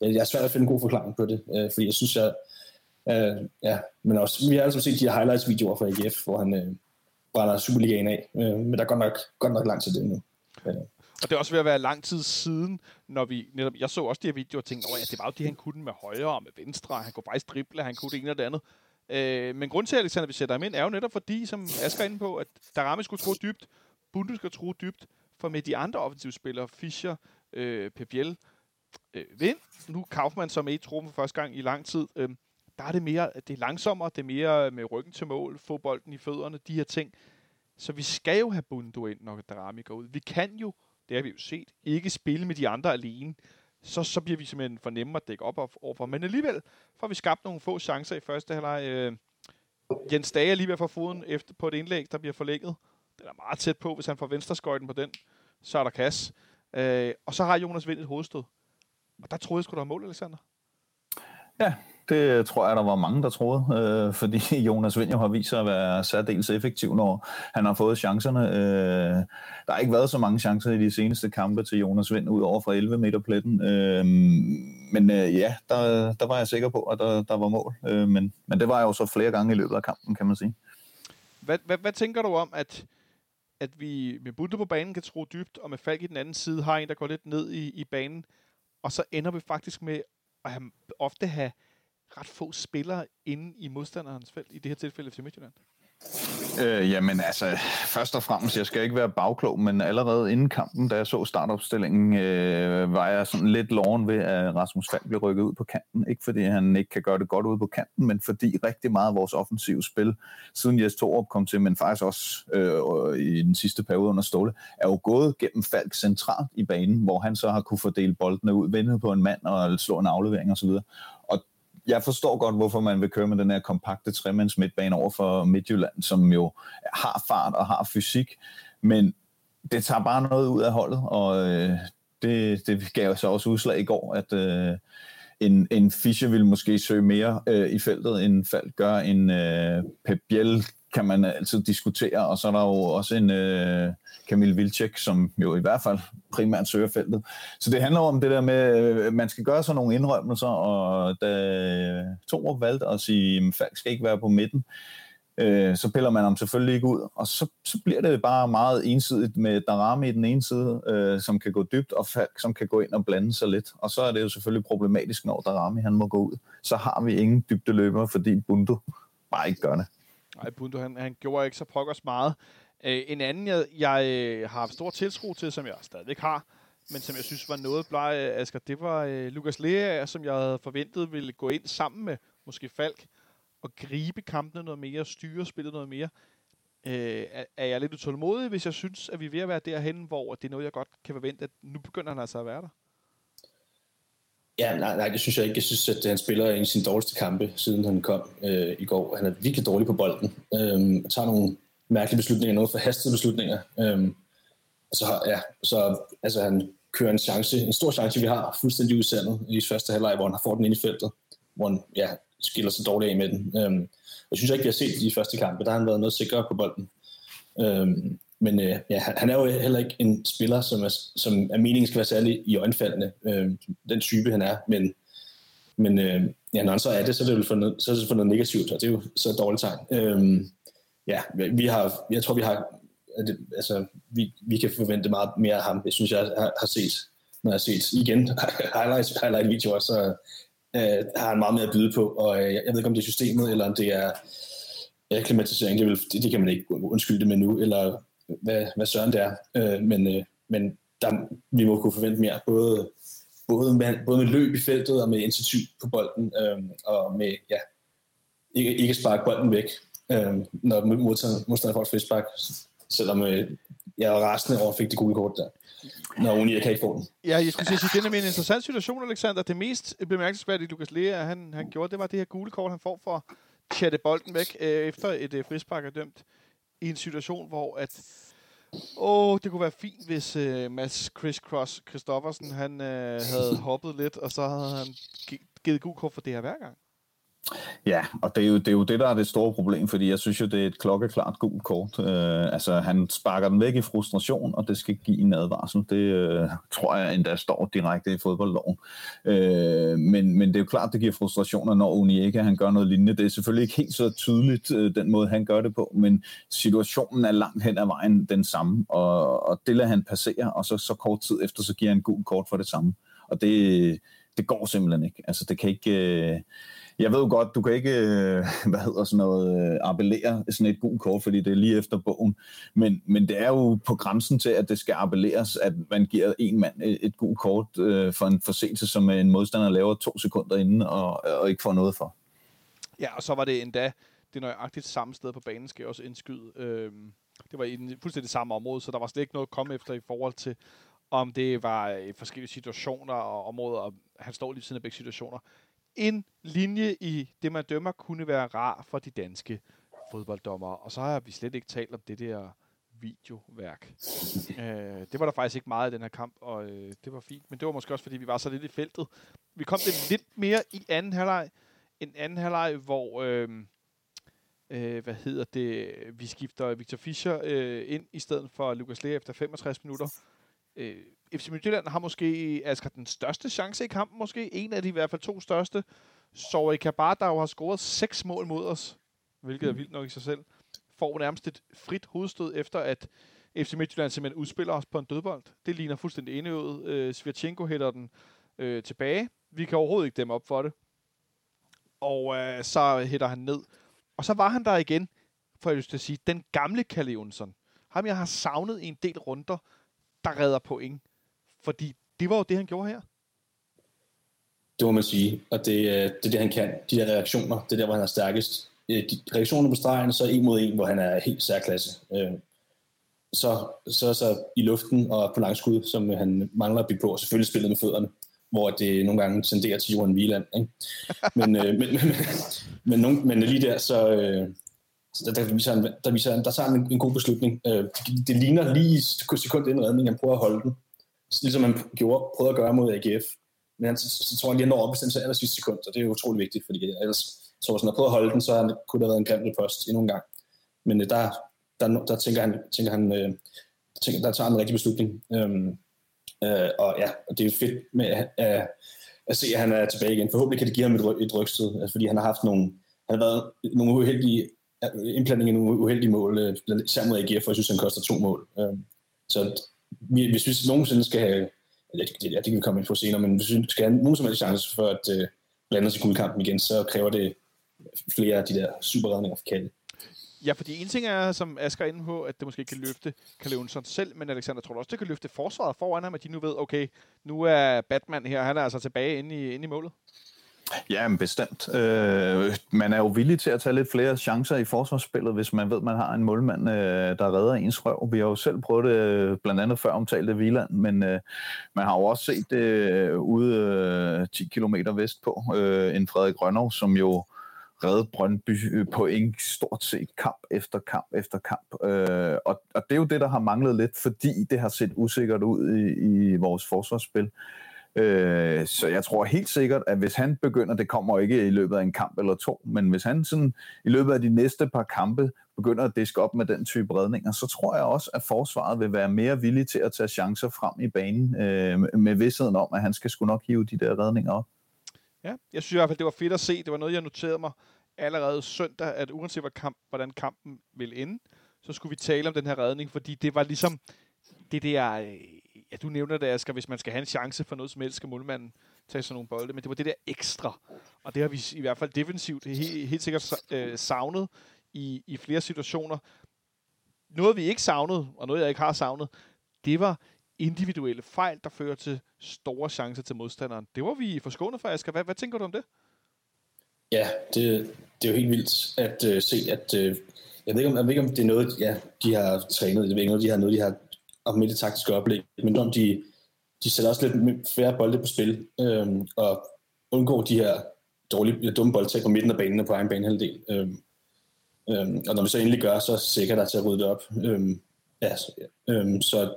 jeg er svært at finde en god forklaring på det, øh, fordi jeg synes, jeg, øh, ja, men også, vi har altså set de her highlights-videoer fra AGF, hvor han øh, brænder Superligaen af, øh, men der er godt nok, godt nok langt til det nu. Øh. Og det er også ved at være lang tid siden, når vi netop... Jeg så også de her videoer og tænkte, at det var jo det, han kunne med højre og med venstre. Han kunne faktisk drible, han kunne det ene og det andet. Øh, men grund til, Alexander, vi sætter ham ind, er jo netop fordi, som Asger er inde på, at Darami skulle tro dybt, Bundu skal tro dybt, for med de andre offensivspillere, Fischer, øh, Pepiel, øh, Vind, nu Kaufmann som er i truppen for første gang i lang tid, øh, der er det mere, det er langsommere, det er mere med ryggen til mål, få bolden i fødderne, de her ting. Så vi skal jo have Bundu ind, når Darami går ud. Vi kan jo det har vi jo set, ikke spille med de andre alene, så, så bliver vi simpelthen for nemme at dække op overfor. Men alligevel får vi skabt nogle få chancer i første halvleg. Øh, Jens Dage er lige ved at få foden efter på et indlæg, der bliver forlænget. Den er meget tæt på, hvis han får venstreskøjten på den, så er der kasse. Øh, og så har Jonas Vind et hovedstød. Og der troede jeg sgu, der mål, Alexander. Ja, det tror jeg, der var mange, der troede, øh, fordi Jonas Vind har vist sig at være særdeles effektiv, når han har fået chancerne. Øh, der har ikke været så mange chancer i de seneste kampe til Jonas Vind, ud over fra 11 meter pletten. Øh, men øh, ja, der, der var jeg sikker på, at der, der var mål. Øh, men, men det var jo så flere gange i løbet af kampen, kan man sige. Hvad, hvad, hvad tænker du om, at, at vi med Bunde på banen kan tro dybt, og med Falk i den anden side har en, der går lidt ned i, i banen, og så ender vi faktisk med at have, ofte have ret få spillere inde i modstanderens felt, i det her tilfælde FC Midtjylland? Øh, jamen altså, først og fremmest, jeg skal ikke være bagklog, men allerede inden kampen, da jeg så startopstillingen, øh, var jeg sådan lidt loven ved, at Rasmus Falk blev rykket ud på kanten. Ikke fordi han ikke kan gøre det godt ud på kanten, men fordi rigtig meget af vores offensive spil, siden Jes Torup kom til, men faktisk også øh, i den sidste periode under Ståle, er jo gået gennem Falk centralt i banen, hvor han så har kunne fordele boldene ud, vende på en mand og slå en aflevering osv jeg forstår godt, hvorfor man vil køre med den her kompakte tremands midtbane over for Midtjylland, som jo har fart og har fysik, men det tager bare noget ud af holdet, og øh, det, det gav så også udslag i går, at øh, en, en Fischer vil måske søge mere øh, i feltet, end Falk gør. En øh, Pep Biel kan man altid diskutere, og så er der jo også en øh, Kamil Vilcek, som jo i hvert fald primært søger feltet. Så det handler om det der med, at man skal gøre sådan nogle indrømmelser, og da Torup valgte at sige, at Falk skal ikke være på midten, øh, så piller man ham selvfølgelig ikke ud, og så, så bliver det bare meget ensidigt med Darami i den ene side, øh, som kan gå dybt, og Falk, som kan gå ind og blande sig lidt. Og så er det jo selvfølgelig problematisk, når Darami han må gå ud. Så har vi ingen dybde løber, fordi Bundu bare ikke gør det. Nej, Bundo, han, han gjorde ikke så pokkers meget. Øh, en anden, jeg, jeg øh, har haft stor tiltro til, som jeg stadigvæk har, men som jeg synes var noget bleg, øh, Asger, det var øh, Lukas Lea, som jeg havde forventet ville gå ind sammen med måske Falk og gribe kampene noget mere, styre spillet noget mere. Øh, er, er jeg lidt utålmodig, hvis jeg synes, at vi er ved at være derhen, hvor det er noget, jeg godt kan forvente, at nu begynder han altså at være der? Ja, nej, nej, det synes jeg ikke. Jeg synes, at øh, han spiller en af sine dårligste kampe, siden han kom øh, i går. Han er virkelig dårlig på bolden. Øh, tager nogle mærkelige beslutninger, noget forhastede beslutninger. Øh, så, ja, så altså, han kører en chance, en stor chance, vi har fuldstændig udsendet i første halvleg, hvor han har fået den ind i feltet, hvor han ja, skiller sig dårligt af med den. Øh, jeg synes ikke, vi har set de første kampe. Der har han været noget sikrere på bolden. Øhm, men øh, ja, han er jo heller ikke en spiller, som er, som er meningen skal være særlig i øjenfaldende, øh, den type han er, men, men øh, ja, når han så er det, så er det jo for noget, så er det for noget negativt, og det er jo så et dårligt tegn. Øh, ja, vi har, jeg tror, vi har, altså, vi, vi kan forvente meget mere af ham. Jeg synes, jeg har, har set, når jeg har set igen highlights, highlight videoer, så øh, har han meget mere at byde på, og øh, jeg ved ikke, om det er systemet, eller om det er akklimatisering, det, vil, det, det kan man ikke undskylde det med nu, eller hvad, hvad søren det er. Øh, men øh, men der, vi må kunne forvente mere, både, både, med, både med løb i feltet og med initiativ på bolden, øh, og med ja, ikke, ikke sparke bolden væk, øh, når modstanderen får et frispark, selvom øh, jeg var rasende over, fik det gule kort der når Unia kan ikke få den. Ja, jeg skulle sige, det er en interessant situation, Alexander. Det mest bemærkelsesværdige, Lukas Lea, han, han gjorde, det var det her gule kort, han får for at chatte bolden væk, øh, efter et øh, frispark er dømt i en situation, hvor at Åh, oh, det kunne være fint, hvis øh, Mads Chris Cross Christoffersen, han øh, havde hoppet lidt, og så havde han givet god kort for det her hver gang. Ja, og det er, jo, det er jo det, der er det store problem, fordi jeg synes jo, det er et klokkeklart gult kort. Øh, altså, han sparker den væk i frustration, og det skal give en advarsel. Det øh, tror jeg endda står direkte i fodboldloven. Øh, men, men det er jo klart, det giver frustrationer, når Unieka han gør noget lignende. Det er selvfølgelig ikke helt så tydeligt, øh, den måde, han gør det på, men situationen er langt hen ad vejen den samme, og, og det lader han passere, og så, så kort tid efter, så giver han gult kort for det samme. Og det, det går simpelthen ikke. Altså, det kan ikke... Øh, jeg ved godt, du kan ikke, øh, hvad hedder sådan noget, øh, appellere sådan et gult kort, fordi det er lige efter bogen. Men, men det er jo på grænsen til, at det skal appelleres, at man giver en mand et gult kort øh, for en forseelse, som øh, en modstander laver to sekunder inden og, og ikke får noget for. Ja, og så var det endda det nøjagtigt samme sted på banen, skal jeg også indskyde. Øhm, det var i den, fuldstændig samme område, så der var slet ikke noget at komme efter i forhold til, om det var i forskellige situationer og områder, og han står lige siden af begge situationer en linje i det, man dømmer, kunne være rar for de danske fodbolddommer. Og så har vi slet ikke talt om det der videoværk. øh, det var der faktisk ikke meget i den her kamp, og øh, det var fint. Men det var måske også, fordi vi var så lidt i feltet. Vi kom det lidt mere i anden halvleg. En anden halvleg, hvor... Øh, øh, hvad hedder det? Vi skifter Victor Fischer øh, ind i stedet for Lukas Lea efter 65 minutter. Øh, FC Midtjylland har måske Asger, den største chance i kampen, måske en af de i hvert fald to største. Zoe Kabar, der jo har scoret seks mål mod os, hvilket er mm. vildt nok i sig selv, får nærmest et frit hovedstød efter, at FC Midtjylland simpelthen udspiller os på en dødbold. Det ligner fuldstændig indøvet. Øh, Svirchenko hætter den øh, tilbage. Vi kan overhovedet ikke dem op for det. Og øh, så hætter han ned. Og så var han der igen, for jeg lyst til at sige, den gamle Kalle Jonsson. Ham jeg har savnet i en del runder, der redder point. Fordi det var jo det, han gjorde her. Det må man sige, og det, øh, det er det, han kan. De der reaktioner, det er der, hvor han er stærkest. Øh, de reaktioner på stregen, så en mod en, hvor han er helt særklasse. Øh, så, så, så i luften og på langskud, som han mangler at bygge på, og selvfølgelig spillet med fødderne, hvor det nogle gange tenderer til Johan Wieland. Ikke? Men, men, men, men, men, men lige der, så, der, der, viser han, der, viser han, der tager han en, en god beslutning. Det, det ligner lige sekund inden redning, han prøver at holde den ligesom han gjorde, prøvede at gøre mod AGF. Men han, så, så tror jeg, han lige når op i aller sidste sekund, og det er jo utrolig vigtigt, fordi ellers så hvis han havde prøvet at holde den, så han, kunne det have været en grim post endnu en gang. Men øh, der, der, der tænker han, tænker han øh, tænker, der tager han en rigtig beslutning. Øhm, øh, og ja, og det er jo fedt med at, at, at se, at han er tilbage igen. Forhåbentlig kan det give ham et, et rygsted, altså, øh, fordi han har haft nogle, han har været nogle uheldige øh, indblanding i nogle uheldige mål, øh, især mod AGF, for jeg synes, han koster to mål. Øhm, så hvis vi nogensinde skal have, ja, det, det, det kan vi komme ind på senere, men hvis vi skal have nogen som helst chance for at øh, blande os i guldkampen igen, så kræver det flere af de der superredninger for Kalle. Ja, fordi en ting er, som Asger er inde på, at det måske kan løfte Kalle Jonsson selv, men Alexander tror du også, det kan løfte forsvaret foran ham, at de nu ved, okay, nu er Batman her, han er altså tilbage inde i, inde i målet? Ja, men bestemt. Øh, man er jo villig til at tage lidt flere chancer i forsvarsspillet, hvis man ved, at man har en målmand, øh, der redder ens røv. Vi har jo selv prøvet det, øh, blandt andet før omtalte Viland, men øh, man har jo også set det øh, ude øh, 10 km vestpå, øh, en Frederik Rønnow, som jo redde Brøndby øh, på en stort set kamp efter kamp efter kamp. Øh, og, og det er jo det, der har manglet lidt, fordi det har set usikkert ud i, i vores forsvarsspil. Øh, Øh, så jeg tror helt sikkert, at hvis han begynder, det kommer ikke i løbet af en kamp eller to, men hvis han sådan i løbet af de næste par kampe begynder at diske op med den type redninger, så tror jeg også, at forsvaret vil være mere villig til at tage chancer frem i banen, øh, med vidsheden om, at han skal sgu nok hive de der redninger op. Ja, jeg synes i hvert fald, det var fedt at se. Det var noget, jeg noterede mig allerede søndag, at uanset hvad kamp, hvordan kampen ville ende, så skulle vi tale om den her redning, fordi det var ligesom det der øh, ja, du nævner det, Asger, hvis man skal have en chance for noget som helst, skal målmanden tage sådan nogle bolde, men det var det der ekstra, og det har vi i hvert fald defensivt helt, helt sikkert øh, savnet i, i flere situationer. Noget vi ikke savnede, og noget jeg ikke har savnet, det var individuelle fejl, der fører til store chancer til modstanderen. Det var vi forskånet for, Asger. Hvad, hvad tænker du om det? Ja, det, det er jo helt vildt at øh, se, at øh, jeg, ved ikke, om, jeg ved ikke, om det er noget, ja, de har trænet, jeg ved ikke, om de har noget, de har og det taktiske oplæg, men om de, de sætter også lidt færre bolde på spil, øhm, og undgår de her dårlige, dumme boldtag på midten af banen og på egen banehalvdel. Øhm, øhm, og når vi så endelig gør, så sikkert der til at rydde det op. Øhm, ja, så, ja. Øhm, så,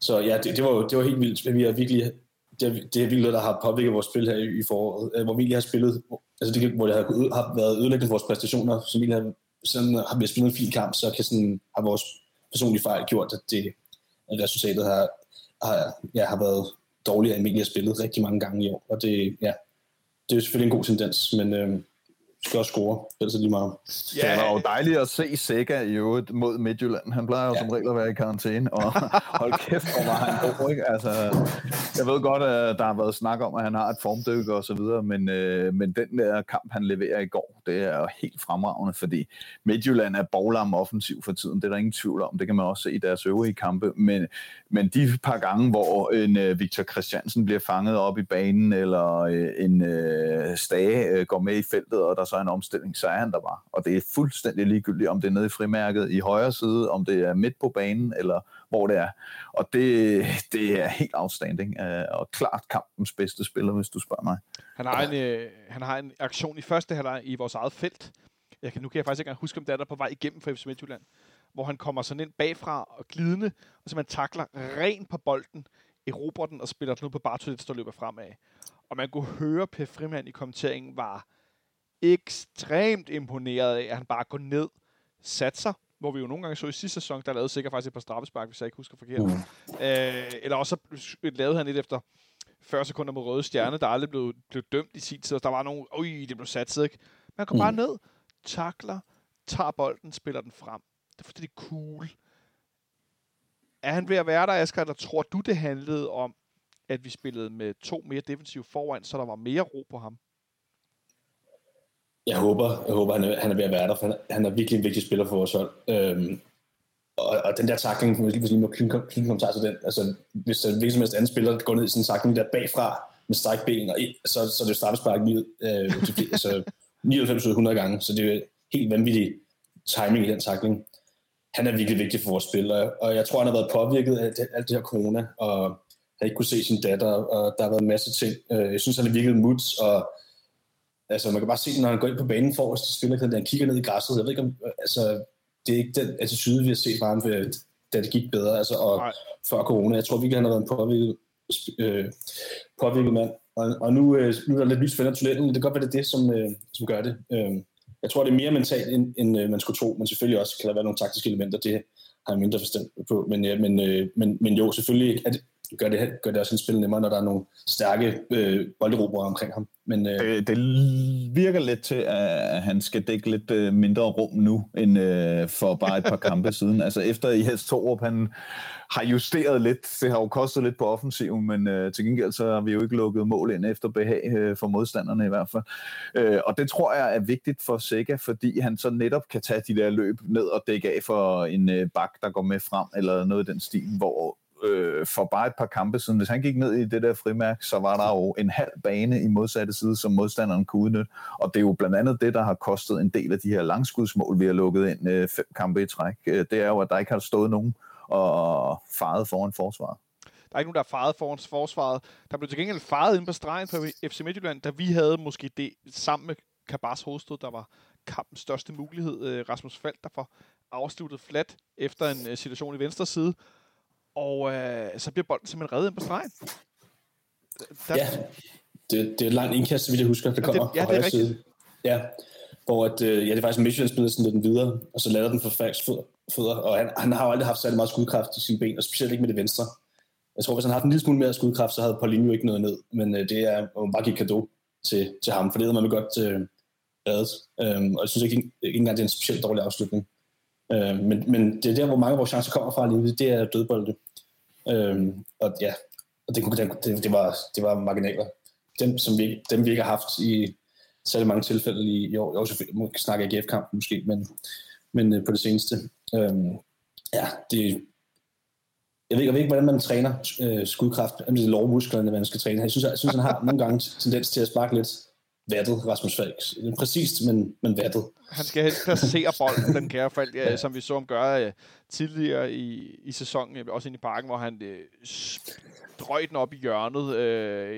så ja, det, det, var, det var helt vildt. Vi har virkelig det, er, det er vildt, der har påvirket vores spil her i, i foråret, øh, hvor vi lige har spillet, altså det, hvor det har, har været ødelæggende vores præstationer, så vi har, sådan, har vi spillet en fin kamp, så kan sådan, har vores personlige fejl gjort, at det, resultatet har, har, ja, har været dårligere, end Emilie har spillet rigtig mange gange i år, og det, ja, det er jo selvfølgelig en god tendens, men øh, skal også score, ellers er lige meget. Ja, det var jo dejligt at se Sega i øvrigt mod Midtjylland. Han plejer jo ja. som regel at være i karantæne, og hold kæft, hvor var han god, ikke? Altså, jeg ved godt, at der har været snak om, at han har et formdykke og så videre, men, øh, men den der kamp, han leverer i går, det er jo helt fremragende, fordi Midtjylland er boglam offensiv for tiden, det er der ingen tvivl om, det kan man også se i deres øvrige kampe, men, men de par gange, hvor en uh, Victor Christiansen bliver fanget op i banen, eller uh, en uh, Stage uh, går med i feltet, og der så en omstilling, så er han der bare. Og det er fuldstændig ligegyldigt, om det er nede i frimærket i højre side, om det er midt på banen, eller hvor det er. Og det, det er helt outstanding, øh, og klart kampens bedste spiller, hvis du spørger mig. Han har en, øh, han har en aktion i første halvleg i vores eget felt. Jeg kan, nu kan jeg faktisk ikke engang huske, om det er der på vej igennem for FC Midtjylland hvor han kommer sådan ind bagfra og glidende, og så man takler ren på bolden, erobrer den og spiller den ud på Bartolet, der løber fremad. Og man kunne høre Per Frimand i kommenteringen var ekstremt imponeret af, at han bare går ned, satser, hvor vi jo nogle gange så i sidste sæson, der lavede sikkert faktisk et par straffespark, hvis jeg ikke husker forkert. Mm. Øh, eller også lavede han et efter 40 sekunder mod Røde Stjerne, der aldrig blev, blev dømt i sin tid, og der var nogle, ui, det blev satset, ikke? Man går mm. bare ned, takler, tager bolden, spiller den frem. Det er fuldstændig cool. Er han ved at være der, Asger, eller tror du, det handlede om, at vi spillede med to mere defensive foran, så der var mere ro på ham? Jeg håber, jeg håber han, er, han er ved at være der, for han, han er virkelig en vigtig spiller for vores hold. Øhm, og, og, den der takling, hvis lige må klinke kommentar til den, altså hvis der hvilken som helst anden spiller, går ned i sådan en takling der bagfra, med strækben, og så, så er det straffespark øh, altså 99-100 gange, så det er helt vanvittig timing i den takling han er virkelig vigtig for vores spil, og jeg tror, han har været påvirket af det, alt det her corona, og han ikke kunne se sin datter, og der har været en masse ting. Øh, jeg synes, han er virkelig muts, og altså, man kan bare se, når han går ind på banen for os, spiller, han kigger ned i græsset. Jeg ved ikke, om, altså, det er ikke den attitude, vi har set fra ham, da det gik bedre, altså, og Nej. før corona. Jeg tror virkelig, han har været en påvirket, øh, påvirket mand. Og, og nu, øh, nu er der lidt lys for den tunnelen. Det kan godt være, det er det, som, øh, som gør det. Øh, jeg tror, det er mere mentalt, end, end øh, man skulle tro, men selvfølgelig også kan der være nogle taktiske elementer, det har jeg mindre forstand på. Men, ja, men, øh, men, men jo, selvfølgelig at, gør, det, gør det også en spil nemmere, når der er nogle stærke øh, bolderobrere omkring ham. Men, øh, det, det virker lidt til, at han skal dække lidt øh, mindre rum nu, end øh, for bare et par kampe siden. Altså efter i Hest Torup, han har justeret lidt. Det har jo kostet lidt på offensiven, men øh, til gengæld så har vi jo ikke lukket mål ind efter behag øh, for modstanderne i hvert fald. Øh, og det tror jeg er vigtigt for Sega, fordi han så netop kan tage de der løb ned og dække af for en øh, bak, der går med frem, eller noget i den stil, hvor øh, for bare et par kampe siden, hvis han gik ned i det der frimærk, så var der jo en halv bane i modsatte side, som modstanderen kunne udnytte. Og det er jo blandt andet det, der har kostet en del af de her langskudsmål, vi har lukket ind øh, fem kampe i træk. Øh, det er jo, at der ikke har stået nogen og faret foran forsvaret. Der er ikke nogen, der er faret foran forsvaret. Der blev til gengæld faret ind på stregen på FC Midtjylland, da vi havde måske det sammen med Kabars Hovedstød, der var kampens største mulighed. Øh, Rasmus Falk, der får afsluttet flat efter en øh, situation i venstre side. Og øh, så bliver bolden simpelthen reddet ind på stregen. Der... Ja, det, det er et langt indkast, så vidt jeg husker, det kommer ja, det, ja, det er rigtigt. Side. Ja, hvor at, øh, ja, det er faktisk Midtjylland spiller sådan lidt videre, og så lader den for Falks fødder, og han, han har jo aldrig haft særlig meget skudkraft i sine ben, og specielt ikke med det venstre. Jeg tror, hvis han havde haft en lille smule mere skudkraft, så havde Paulinho ikke noget ned, men øh, det er jo bare give kado til, til ham, for det havde man godt øh, reddet. Øhm, og jeg synes ikke, ikke engang, det er en specielt dårlig afslutning. Øh, men, men det er der, hvor mange af vores chancer kommer fra lige det er dødbolde. Øh, og ja, og det, det, det, var, det var marginaler. Dem, som vi, dem, vi ikke har haft i særlig mange tilfælde i, i år. Jeg også snakke AGF-kampen måske, men, men øh, på det seneste. Øh, ja, det, jeg ved, jeg ved ikke, hvordan man træner øh, skudkraft, om det er lovmusklerne, man skal træne. Jeg synes, jeg, synes han har nogle gange tendens til at sparke lidt vattet, Rasmus Falk. Præcist, men, men vattet. Han skal helst placere bolden, den kære Falk, ja, som vi så ham gøre uh, tidligere i, i sæsonen, øh, også ind i parken, hvor han uh, den op i hjørnet,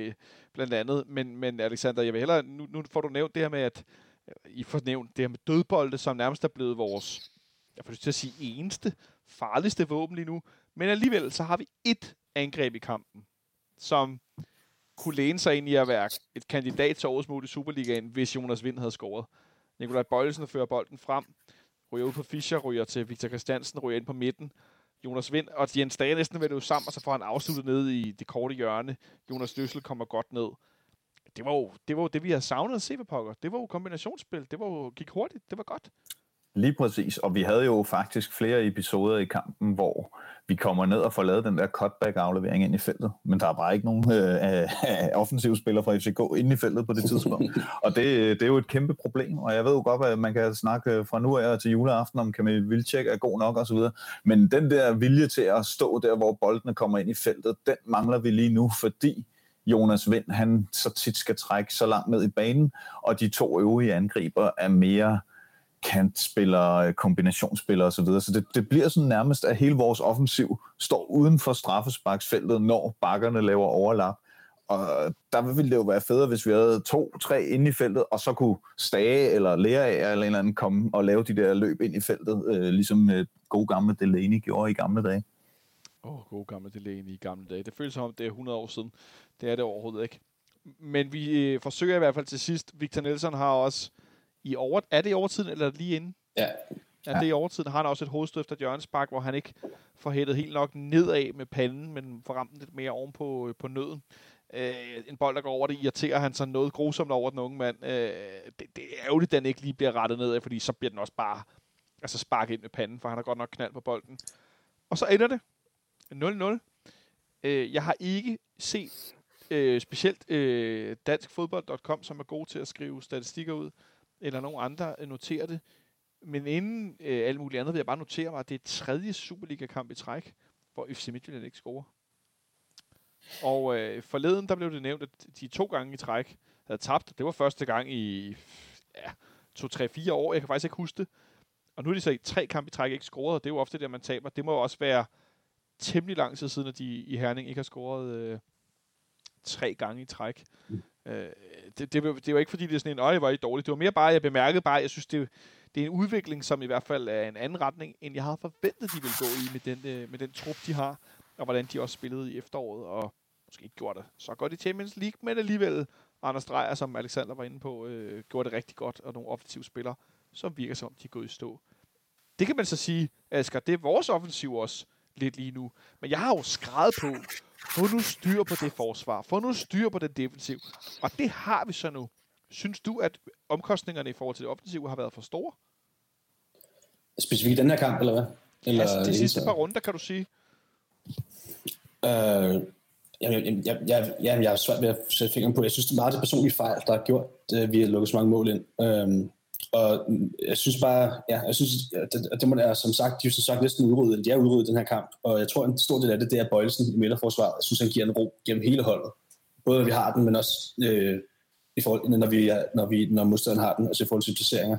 uh, blandt andet. Men, men Alexander, jeg vil hellere, nu, nu får du nævnt det her med, at I får nævnt det her med dødbolde, som nærmest er blevet vores, jeg får lyst til at sige, eneste, farligste våben lige nu. Men alligevel, så har vi et angreb i kampen, som kunne læne sig ind i at være et kandidat til årets mål i Superligaen, hvis Jonas Vind havde scoret. Nikolaj Bøjlesen fører bolden frem, ryger ud på Fischer, ryger til Victor Christiansen, ryger ind på midten. Jonas Vind og Jens Dage næsten vil jo sammen, og så får han afsluttet ned i det korte hjørne. Jonas Døssel kommer godt ned. Det var jo det, var jo det vi havde savnet at se på pokker. Det var jo kombinationsspil. Det var jo, gik hurtigt. Det var godt. Lige præcis, og vi havde jo faktisk flere episoder i kampen, hvor vi kommer ned og får lavet den der cutback-aflevering ind i feltet, men der er bare ikke nogen øh, offensive spillere fra FCK inde i feltet på det tidspunkt, og det, det er jo et kæmpe problem, og jeg ved jo godt, at man kan snakke fra nu af til juleaften om Kamil Vilcek er god nok osv., men den der vilje til at stå der, hvor boldene kommer ind i feltet, den mangler vi lige nu, fordi Jonas Vind, han så tit skal trække så langt ned i banen, og de to øvrige angriber er mere kantspillere, øh, kombinationsspillere osv. Så, så det, det bliver sådan nærmest, at hele vores offensiv står uden for straffesparksfeltet, når bakkerne laver overlap. Og der ville det jo være federe, hvis vi havde to-tre inde i feltet, og så kunne Stage eller Lea eller en eller anden komme og lave de der løb ind i feltet, øh, ligesom øh, gode gamle Delaney gjorde i gamle dage. Åh, oh, gode gamle Delaney i gamle dage. Det føles som om, det er 100 år siden. Det er det overhovedet ikke. Men vi øh, forsøger i hvert fald til sidst. Victor Nelson har også i over... Er det i overtiden, eller lige inden? Ja. Ja, det er i overtiden. Har han også et hovedstød efter Jørgens Spark, hvor han ikke får hættet helt nok nedad med panden, men får ramt lidt mere oven på, på nøden. Øh, en bold, der går over det, irriterer han sig noget grusomt over den unge mand. Øh, det, det er ærgerligt, at den ikke lige bliver rettet nedad, fordi så bliver den også bare altså sparket ind med panden, for han har godt nok knald på bolden. Og så ender det 0-0. Øh, jeg har ikke set øh, specielt øh, danskfodbold.com, som er god til at skrive statistikker ud, eller nogen andre notere noterer det. Men inden øh, alt muligt andet vil jeg bare notere mig, at det er tredje Superliga-kamp i træk, hvor FC Midtjylland ikke scorer. Og øh, forleden, der blev det nævnt, at de to gange i træk havde tabt. Det var første gang i ja, to, tre, fire år. Jeg kan faktisk ikke huske det. Og nu er de så i tre kampe i træk ikke scoret, og det er jo ofte det, man taber. Det må jo også være temmelig lang tid siden, at de i Herning ikke har scoret øh, tre gange i træk. Øh, det, det, det var ikke fordi, det er sådan en, øje var I dårligt. Det var mere bare, jeg bemærkede bare, jeg synes, det, det er en udvikling, som i hvert fald er en anden retning, end jeg havde forventet, de ville gå i med den, øh, med den trup, de har, og hvordan de også spillede i efteråret, og måske ikke gjorde det så godt i Champions League, men alligevel Anders Dreyer, som Alexander var inde på, øh, gjorde det rigtig godt, og nogle offensive spillere, som virker som, de er gået i stå. Det kan man så sige, Asger, det er vores offensiv også lidt lige nu. Men jeg har jo skrevet på, få nu styr på det forsvar, få nu styr på den defensiv. Og det har vi så nu. Synes du, at omkostningerne i forhold til det offensive har været for store? Specifikt den her kamp, eller hvad? Eller altså, de sidste par runder, kan du sige? Øh, jeg, jeg, jeg, jeg, jeg, jeg er svært ved at sætte fingeren på. Jeg synes, det er meget det personlige fejl, der har gjort, at vi har lukket så mange mål ind. Øhm, og jeg synes bare, ja, jeg synes, det, det må være, som sagt, de er som sagt næsten udryddet, de er udryddet den her kamp, og jeg tror, en stor del af det, det er Bøjelsen i midterforsvaret. Jeg synes, han giver en ro gennem hele holdet. Både når vi har den, men også øh, i forhold, når, vi, når, vi, når modstanderen har den, altså i forhold til placeringer.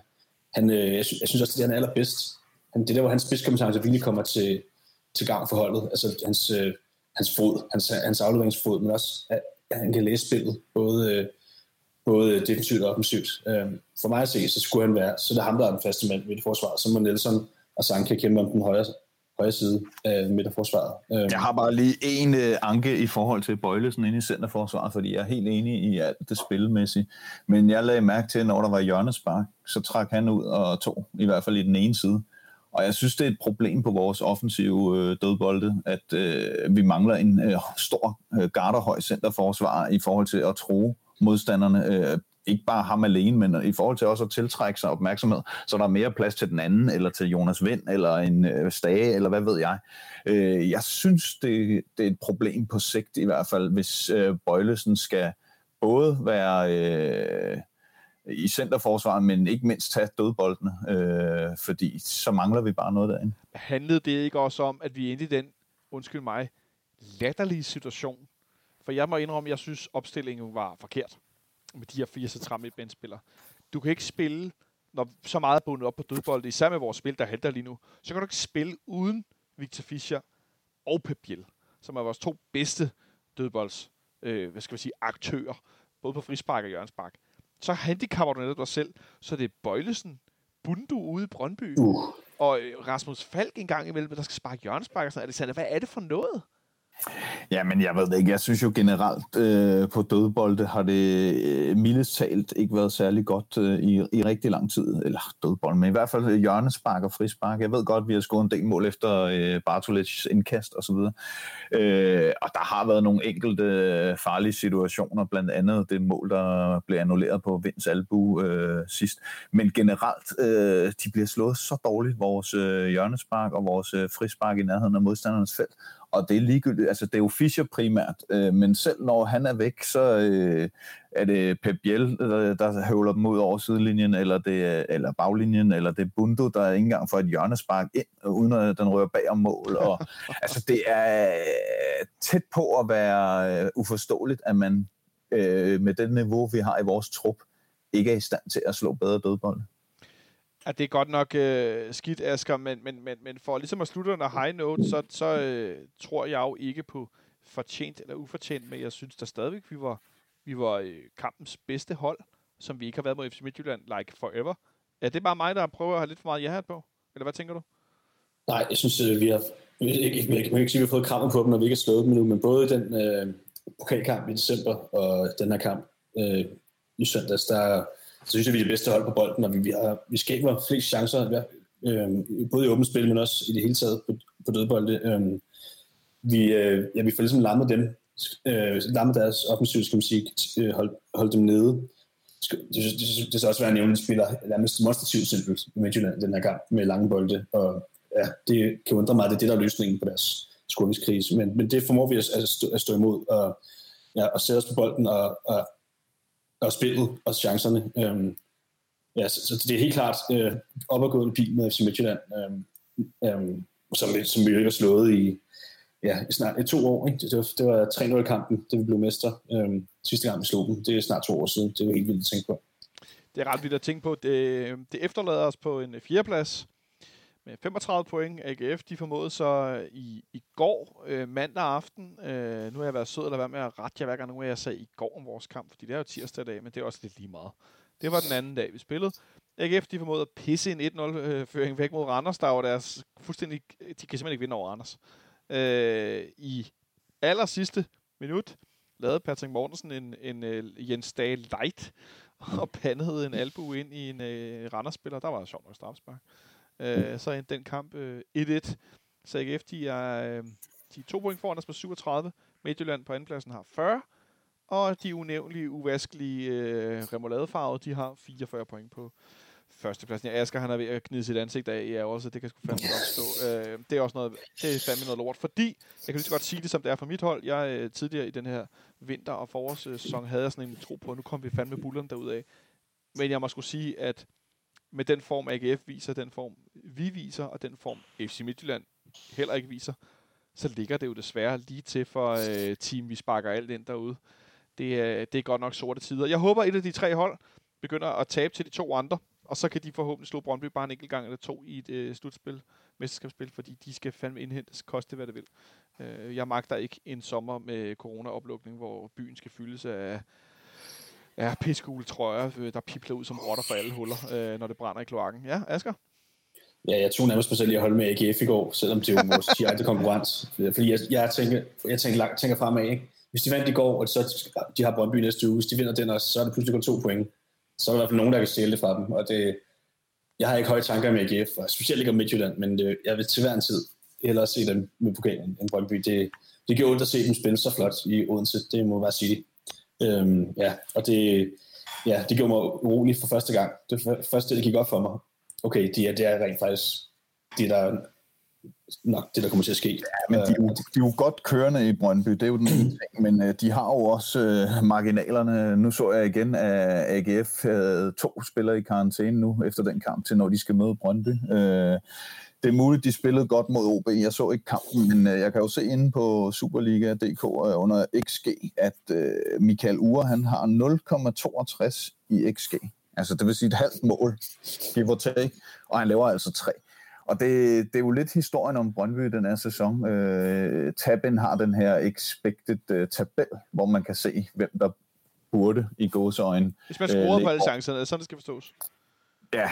Han, øh, jeg, synes, jeg synes også, det er han er allerbedst. Han, det er der, hvor hans spidskompetence virkelig kommer til, til gang for holdet. Altså hans, øh, hans fod, hans, hans afleveringsfod, men også, at han kan læse spillet, både, øh, både defensivt og offensivt. Øhm, for mig at se, så skulle han være, så det er ham, der er den faste mand midt i forsvaret, så må Nelson og Sanka kæmpe om den højre, højre side af midterforsvaret. forsvaret. Jeg har bare lige en øh, anke i forhold til Bøjlesen inde i centerforsvaret, fordi jeg er helt enig i alt det spilmæssige. Men jeg lagde mærke til, når der var hjørnespark, så trak han ud og tog, i hvert fald i den ene side. Og jeg synes, det er et problem på vores offensive øh, dødbolde, at øh, vi mangler en øh, stor øh, garderhøj centerforsvar i forhold til at tro modstanderne. Øh, ikke bare ham alene, men i forhold til også at tiltrække sig opmærksomhed, så der er mere plads til den anden, eller til Jonas Vind, eller en øh, Stage, eller hvad ved jeg. Øh, jeg synes, det, det er et problem på sigt i hvert fald, hvis øh, Bøjlesen skal både være... Øh, i centerforsvaret, men ikke mindst tage dødboldene, øh, fordi så mangler vi bare noget derinde. Handlede det ikke også om, at vi endte i den, undskyld mig, latterlige situation? For jeg må indrømme, at jeg synes, opstillingen var forkert med de her fire centrale midtbanespillere. Du kan ikke spille, når så meget er bundet op på dødbold, især med vores spil, der halter lige nu, så kan du ikke spille uden Victor Fischer og Pep Biel, som er vores to bedste dødbolds, øh, hvad skal vi sige, aktører, både på frispark og hjørnspark så handicapper du netop dig selv. Så det er Bøjlesen, Bundu ude i Brøndby, uh. og øh, Rasmus Falk en gang imellem, der skal sparke hjørnespark og sådan Alexander, hvad er det for noget? Ja, men jeg ved det ikke. Jeg synes jo generelt øh, på dødbolde har det øh, mildest talt ikke været særlig godt øh, i, i rigtig lang tid. Eller dødbold, men i hvert fald hjørnespark og frispark. Jeg ved godt, vi har scoret en del mål efter øh, Bartolets indkast osv. Øh, og der har været nogle enkelte øh, farlige situationer, blandt andet det mål, der blev annulleret på Vinds Albu øh, sidst. Men generelt, øh, de bliver slået så dårligt, vores øh, hjørnespark og vores øh, frispark i nærheden af modstandernes felt og det er ligegyldigt, altså det er jo Fischer primært, øh, men selv når han er væk, så øh, er det Pep Biel, der, der høvler dem ud over sidelinjen, eller, det, eller baglinjen, eller det er Bundo, der ikke engang får et hjørnespark ind, uden at den rører bag om mål. Og, altså det er øh, tæt på at være øh, uforståeligt, at man øh, med det niveau, vi har i vores trup, ikke er i stand til at slå bedre dødbold at det er godt nok øh, skidt, Asger, men, men, men, men for ligesom at slutte under high note, så, så øh, tror jeg jo ikke på fortjent eller ufortjent, men jeg synes da stadigvæk, vi var, vi var øh, kampens bedste hold, som vi ikke har været mod FC Midtjylland like forever. Er det bare mig, der prøver at have lidt for meget ja på? Eller hvad tænker du? Nej, jeg synes, øh, vi har... Jeg kan ikke, jeg ikke sige, at vi har fået krammer på dem, når vi ikke har slået dem nu, men både den øh, pokalkamp i december og den her kamp øh, i søndags, der, så synes jeg, vi er det bedste hold på bolden, og vi, vi, har, vi skaber flest chancer, ja, øh, både i åbent spil, men også i det hele taget på, på dødbolde. Øh, vi, øh, ja, vi får ligesom lammet dem, øh, lammet deres offensiv, skal man sige, øh, hold, hold dem nede. Det, det, det, det skal også være en nævnt spiller nærmest demonstrativt simpelt i Midtjylland den her gang med lange bolde, og ja, det kan undre mig, at det er det, der er løsningen på deres scoringskrise, men, men det formår vi at, at, stå, at stå imod, og, ja, og sætte os på bolden og, og og spillet og chancerne. Øhm, ja, så, så, det er helt klart øh, opadgående pil med FC Midtjylland, øhm, øhm, som, som vi jo ikke har slået i, ja, i snart i to år. Ikke? Det, var, det var 3-0-kampen, det vi blev mester. Øhm, sidste gang vi slog dem, det er snart to år siden. Det er helt vildt at tænke på. Det er ret vildt at tænke på. Det, det efterlader os på en fjerdeplads med 35 point. AGF de formåede så øh, i, i går, øh, mandag aften. Øh, nu har jeg været sød at være med at rette jer hver gang, nu jeg sagde i går om vores kamp, fordi det er jo tirsdag dag, men det er også lidt lige meget. Det var den anden dag, vi spillede. AGF de formåede at pisse en 1-0-føring øh, væk mod Randers, der var deres fuldstændig... De kan simpelthen ikke vinde over Randers. Øh, I aller sidste minut lavede Patrick Mortensen en, en, en Jens Dahl light og pandede en albu ind i en uh, Randers-spiller. Der var sjovt nok straffespark. Øh, så endte den kamp øh, 1-1. Så AGF, de er, øh, de er to point foran os på 37. Midtjylland på andenpladsen har 40. Og de unævnlige, uvaskelige øh, remouladefarvede, de har 44 point på førstepladsen. Ja, Asger, han er ved at gnide sit ansigt af i også, det kan sgu fandme godt stå. Øh, det er også noget, det er fandme noget lort, fordi, jeg kan lige så godt sige det, som det er for mit hold. Jeg øh, tidligere i den her vinter- og forårssæson havde jeg sådan en tro på, at nu kom vi fandme bullerne derudad. Men jeg må skulle sige, at med den form AGF viser, den form vi viser, og den form FC Midtjylland heller ikke viser, så ligger det jo desværre lige til for øh, team, vi sparker alt ind derude. Det øh, det er godt nok sorte tider. Jeg håber, at et af de tre hold begynder at tabe til de to andre, og så kan de forhåbentlig slå Brøndby bare en enkelt gang eller to i et øh, slutspil, mesterskabsspil, fordi de skal fandme indhentes, koste hvad det vil. Øh, jeg magter ikke en sommer med corona-oplukning, hvor byen skal fyldes af Ja, piskule trøjer, øh, der pipler ud som rotter for alle huller, øh, når det brænder i kloakken. Ja, Asger? Ja, jeg tog nærmest mig selv i at holde med AGF i går, selvom det er jo vores direkte konkurrence. Fordi jeg, jeg, tænker, jeg tænker, langt, tænker fremad, ikke? Hvis de vandt i går, og så de har Brøndby næste uge, hvis de vinder den også, så er det pludselig kun to point. Så er der i hvert fald nogen, der kan stjæle det fra dem. Og det, jeg har ikke høje tanker med AGF, og specielt ikke om Midtjylland, men det, jeg vil til hver en tid hellere se dem med pokalen end Brøndby. Det, det giver ondt at se dem spille så flot i Odense, det må være sige. Øhm, ja, og det, ja, det gjorde mig urolig for første gang. Det første, det gik op for mig. Okay, det er, det er rent faktisk det, der nok det, der kommer til at ske. Ja, men de, er jo, de er jo godt kørende i Brøndby, det er jo den ene ting, men uh, de har jo også uh, marginalerne. Nu så jeg igen, at AGF havde to spillere i karantæne nu, efter den kamp, til når de skal møde Brøndby. Uh, det er muligt, de spillede godt mod OB. Jeg så ikke kampen, men øh, jeg kan jo se inde på Superliga.dk øh, under XG, at øh, Michael Ure han har 0,62 i XG. Altså det vil sige et halvt mål, give or take, og han laver altså tre. Og det, det er jo lidt historien om Brøndby den her sæson. Øh, Tabin har den her expected uh, tabel, hvor man kan se, hvem der burde i gåseøjne. Hvis man scorer øh, på alle chancerne, sådan det skal forstås. Ja,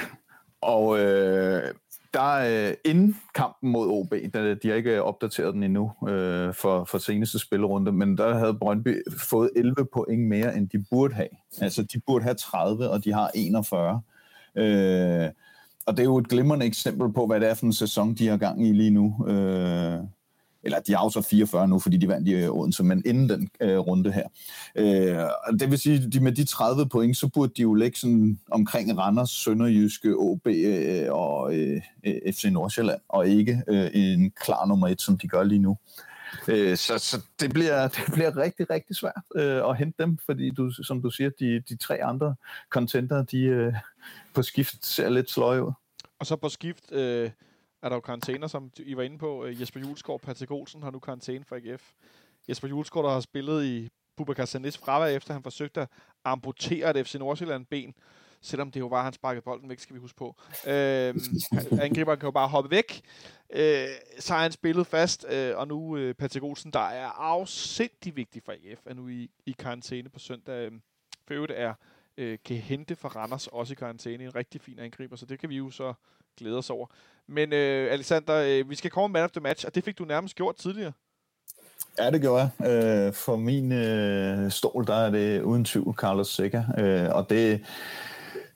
og øh, der øh, inden kampen mod OB, der, de har ikke opdateret den endnu øh, for, for seneste spillerunde, men der havde Brøndby fået 11 point mere, end de burde have. Altså, de burde have 30, og de har 41. Øh, og det er jo et glimrende eksempel på, hvad det er for en sæson, de har gang i lige nu. Øh, eller de har så 44 nu, fordi de vandt i øh, Odense, men inden den øh, runde her. Øh, det vil sige, de med de 30 point, så burde de jo ligge sådan omkring Randers, Sønderjyske, OB øh, og øh, FC Nordsjælland, og ikke øh, en klar nummer et, som de gør lige nu. Øh, så så det, bliver, det bliver rigtig, rigtig svært øh, at hente dem, fordi du, som du siger, de, de tre andre contenter, de øh, på skift ser lidt sløje ud. Og så på skift øh, er der jo karantæner, som I var inde på. Øh, Jesper Julesgaard, Patrick Olsen har nu karantæne for AGF. Jesper Julesgaard, der har spillet i Bubakar Sanis fravær, efter han forsøgte at amputere et FC Nordsjælland-ben, selvom det jo var, at han sparkede bolden væk, skal vi huske på. Øh, angriberen kan jo bare hoppe væk. Øh, så har han spillet fast, øh, og nu øh, Patrick Olsen, der er afsindig vigtig for AGF, er nu i, i karantæne på søndag. Øh, for øvrigt er øh, kan hente for Randers også i karantæne. En rigtig fin angriber, så det kan vi jo så glæde os over. Men øh, Alexander, øh, vi skal komme man of the match, og det fik du nærmest gjort tidligere. Ja, det gjorde jeg. Øh, for min øh, stol, der er det uden tvivl Carlos Seca. Øh, og det,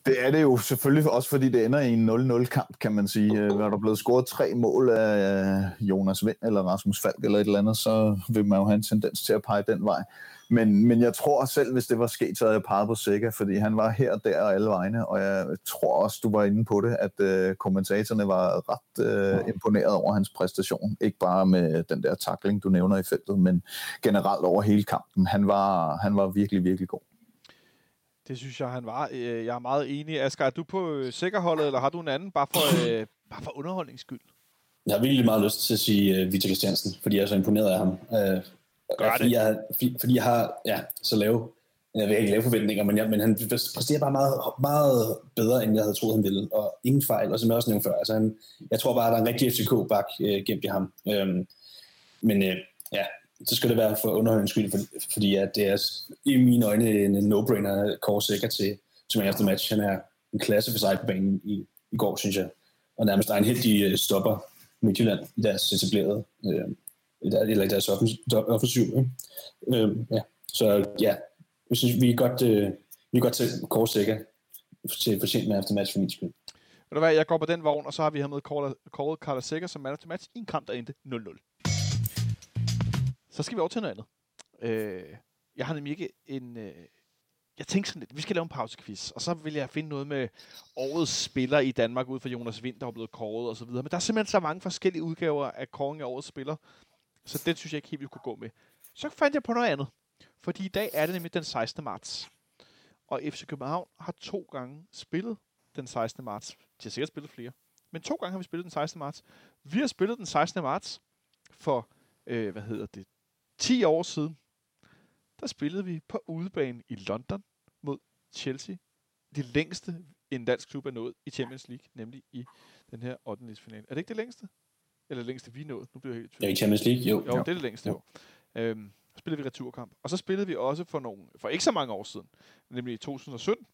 det er det jo selvfølgelig også, fordi det ender i en 0-0-kamp, kan man sige. Øh, var der blevet scoret tre mål af øh, Jonas Vind eller Rasmus Falk eller et eller andet, så vil man jo have en tendens til at pege den vej. Men, men jeg tror selv, hvis det var sket, så havde jeg peget på Sikker, fordi han var her, der og alle vegne, og jeg tror også, du var inde på det, at øh, kommentatorerne var ret øh, imponeret over hans præstation. Ikke bare med den der takling, du nævner i feltet, men generelt over hele kampen. Han var, han var virkelig, virkelig god. Det synes jeg, han var. Øh, jeg er meget enig. Asger, er du på øh, sikkerholdet, eller har du en anden, bare for, øh, bare for underholdnings skyld? Jeg har virkelig meget lyst til at sige uh, Victor Christiansen, fordi jeg er så imponeret af ham. Uh, Gør fordi. Jeg, fordi, jeg har ja, så lave, jeg vil ikke lave forventninger, men, jeg, men han præsterer bare meget, meget bedre, end jeg havde troet, han ville. Og ingen fejl, og som jeg også nævnte før. Altså, han, jeg tror bare, at der er en rigtig FCK-bak øh, gemt i ham. Øhm, men øh, ja, så skal det være for underholdningens skyld, for, fordi at det er i mine øjne en no-brainer Kåre Sikker til, til man efter match. Han er en klasse for sig på banen i, i går, synes jeg. Og nærmest er en helt de øh, stopper Midtjylland i deres etablerede øh, eller i deres offensiv. Ikke? Øh, ja. Så ja, jeg synes, vi er godt, øh, vi er godt til Korsikker til fortjent med efter match for min skyld. Ved du hvad, jeg går på den vogn, og så har vi hermed kåret Carlos Sikker som man match i en kamp, der endte 0-0. Så skal vi over til noget andet. Øh, jeg har nemlig ikke en... Øh, jeg tænkte sådan lidt, vi skal lave en pausequiz, og så vil jeg finde noget med årets spiller i Danmark ud for Jonas Vind, der er blevet kåret og så videre. Men der er simpelthen så mange forskellige udgaver af kåring af årets spiller, så den synes jeg ikke helt, vi kunne gå med. Så fandt jeg på noget andet. Fordi i dag er det nemlig den 16. marts. Og FC København har to gange spillet den 16. marts. De har sikkert spillet flere. Men to gange har vi spillet den 16. marts. Vi har spillet den 16. marts for, øh, hvad hedder det, 10 år siden. Der spillede vi på udebane i London mod Chelsea. Det længste en dansk klub er nået i Champions League, nemlig i den her 8. finale. Er det ikke det længste? Eller det længste, vi nåede. Nu bliver jeg helt tvivl. Ja, i Champions League, jo. Jo, det er det længste, jo. Øhm, så spillede vi returkamp. Og så spillede vi også for, nogle, for ikke så mange år siden, nemlig i 2017.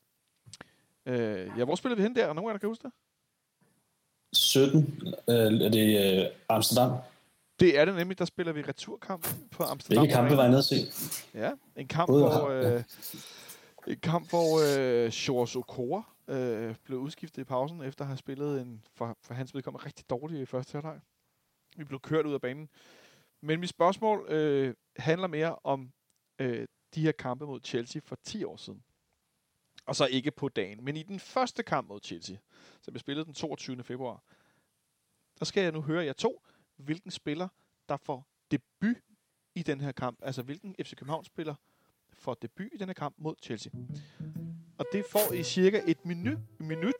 Øh, ja, hvor spillede vi hen der? Og nogen af jer, der kan huske det? 17. Øh, er det øh, Amsterdam? Det er det nemlig, der spiller vi returkamp på Amsterdam. Hvilke kampe var jeg nede at se? Ja, en kamp, Både hvor, øh, en kamp, hvor øh, Shores Okora øh, blev udskiftet i pausen, efter at have spillet en, for, for hans vedkommende, rigtig dårlig i første halvleg. Vi blev kørt ud af banen. Men mit spørgsmål øh, handler mere om øh, de her kampe mod Chelsea for 10 år siden. Og så ikke på dagen. Men i den første kamp mod Chelsea, som blev spillet den 22. februar, der skal jeg nu høre jer to, hvilken spiller, der får debut i den her kamp. Altså hvilken FC København-spiller får debut i den her kamp mod Chelsea. Og det får I cirka et minut, minut,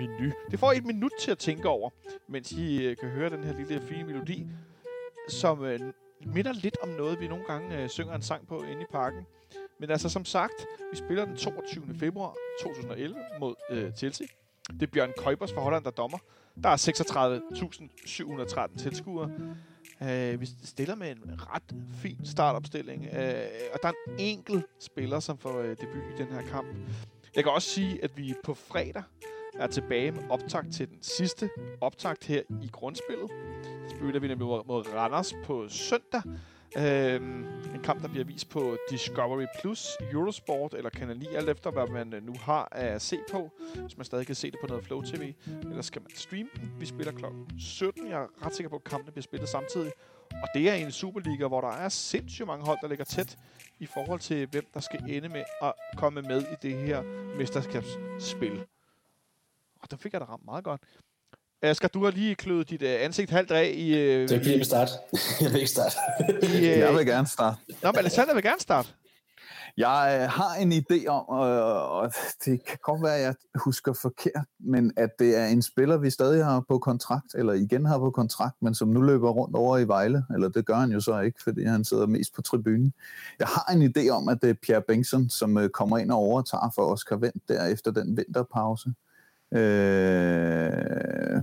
menu. Det får I et minut til at tænke over, mens I øh, kan høre den her lille fine melodi, som øh, minder lidt om noget, vi nogle gange øh, synger en sang på inde i parken. Men altså som sagt, vi spiller den 22. februar 2011 mod øh, Chelsea. Det er Bjørn Køibers fra Holland, der dommer. Der er 36.713 tilskuere. Uh, vi stiller med en ret fin startopstilling, uh, og der er en enkelt spiller, som får uh, debut i den her kamp. Jeg kan også sige, at vi på fredag er tilbage med optakt til den sidste optakt her i grundspillet. Så spiller vi nemlig mod, mod Randers på søndag. Øhm, en kamp, der bliver vist på Discovery Plus, Eurosport eller Kanal 9, alt efter hvad man øh, nu har at se på. Hvis man stadig kan se det på noget Flow TV, eller skal man streame den. Vi spiller kl. 17. Jeg er ret sikker på, at kampene bliver spillet samtidig. Og det er en Superliga, hvor der er sindssygt mange hold, der ligger tæt i forhold til, hvem der skal ende med at komme med i det her mesterskabsspil. Og der fik jeg da ramt meget godt. Asger, du har lige kløet dit uh, ansigt halvt af i... Uh, det er vil starte. jeg vil ikke starte. I, uh, jeg vil gerne starte. Nå, men Alexander vil gerne starte. Jeg uh, har en idé om, og det kan godt være, at jeg husker forkert, men at det er en spiller, vi stadig har på kontrakt, eller igen har på kontrakt, men som nu løber rundt over i Vejle, eller det gør han jo så ikke, fordi han sidder mest på tribunen. Jeg har en idé om, at det er Pierre Bengtsson, som uh, kommer ind og overtager for Oscar Vendt der efter den vinterpause. Øh,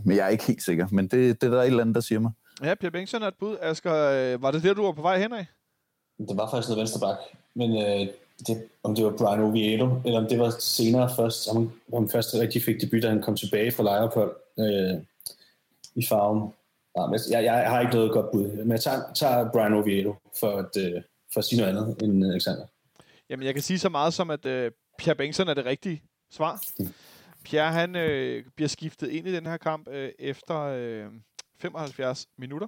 men jeg er ikke helt sikker, men det, det er der et eller andet, der siger mig. Ja, Pierre Bengtsson er et bud. Asger, øh, var det der, du var på vej hen af? Det var faktisk noget venstreback, men øh, det, om det var Brian Oviedo, eller om det var senere først, om han først rigtig fik debut, da han kom tilbage fra lejeophold øh, i farven. Ja, men jeg, jeg, har ikke noget godt bud, men jeg tager, tager Brian Oviedo for at, øh, for at sige noget andet end Alexander. Jamen, jeg kan sige så meget som, at øh, Pierre Bengtsson er det rigtige svar. Mm. Pierre, han øh, bliver skiftet ind i den her kamp øh, efter øh, 75 minutter,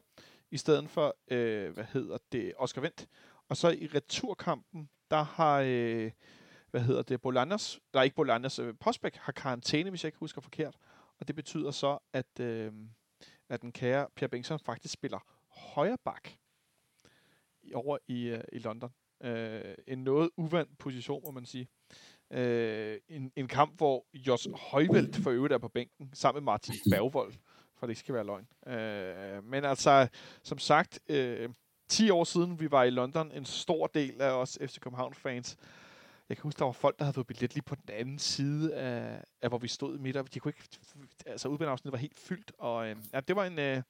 i stedet for, øh, hvad hedder det, Oscar Vendt. Og så i returkampen, der har, øh, hvad hedder det, Bolanders, der er ikke Bolanders, øh, Postbæk har karantæne, hvis jeg ikke husker forkert. Og det betyder så, at, øh, at den kære Pierre Bengtsson faktisk spiller højre bak over i, øh, i London. Øh, en noget uvandt position, må man sige. Øh, en, en kamp, hvor Jos Højvelt for øvrigt er på bænken, sammen med Martin Bergvold, for det ikke skal være løgn. Øh, men altså, som sagt, øh, 10 år siden vi var i London, en stor del af os FC København-fans, jeg kan huske, der var folk, der havde fået billet lige på den anden side af, af hvor vi stod midt. De kunne ikke, altså udbaneafsnittet var helt fyldt, og øh, ja, det var en, øh,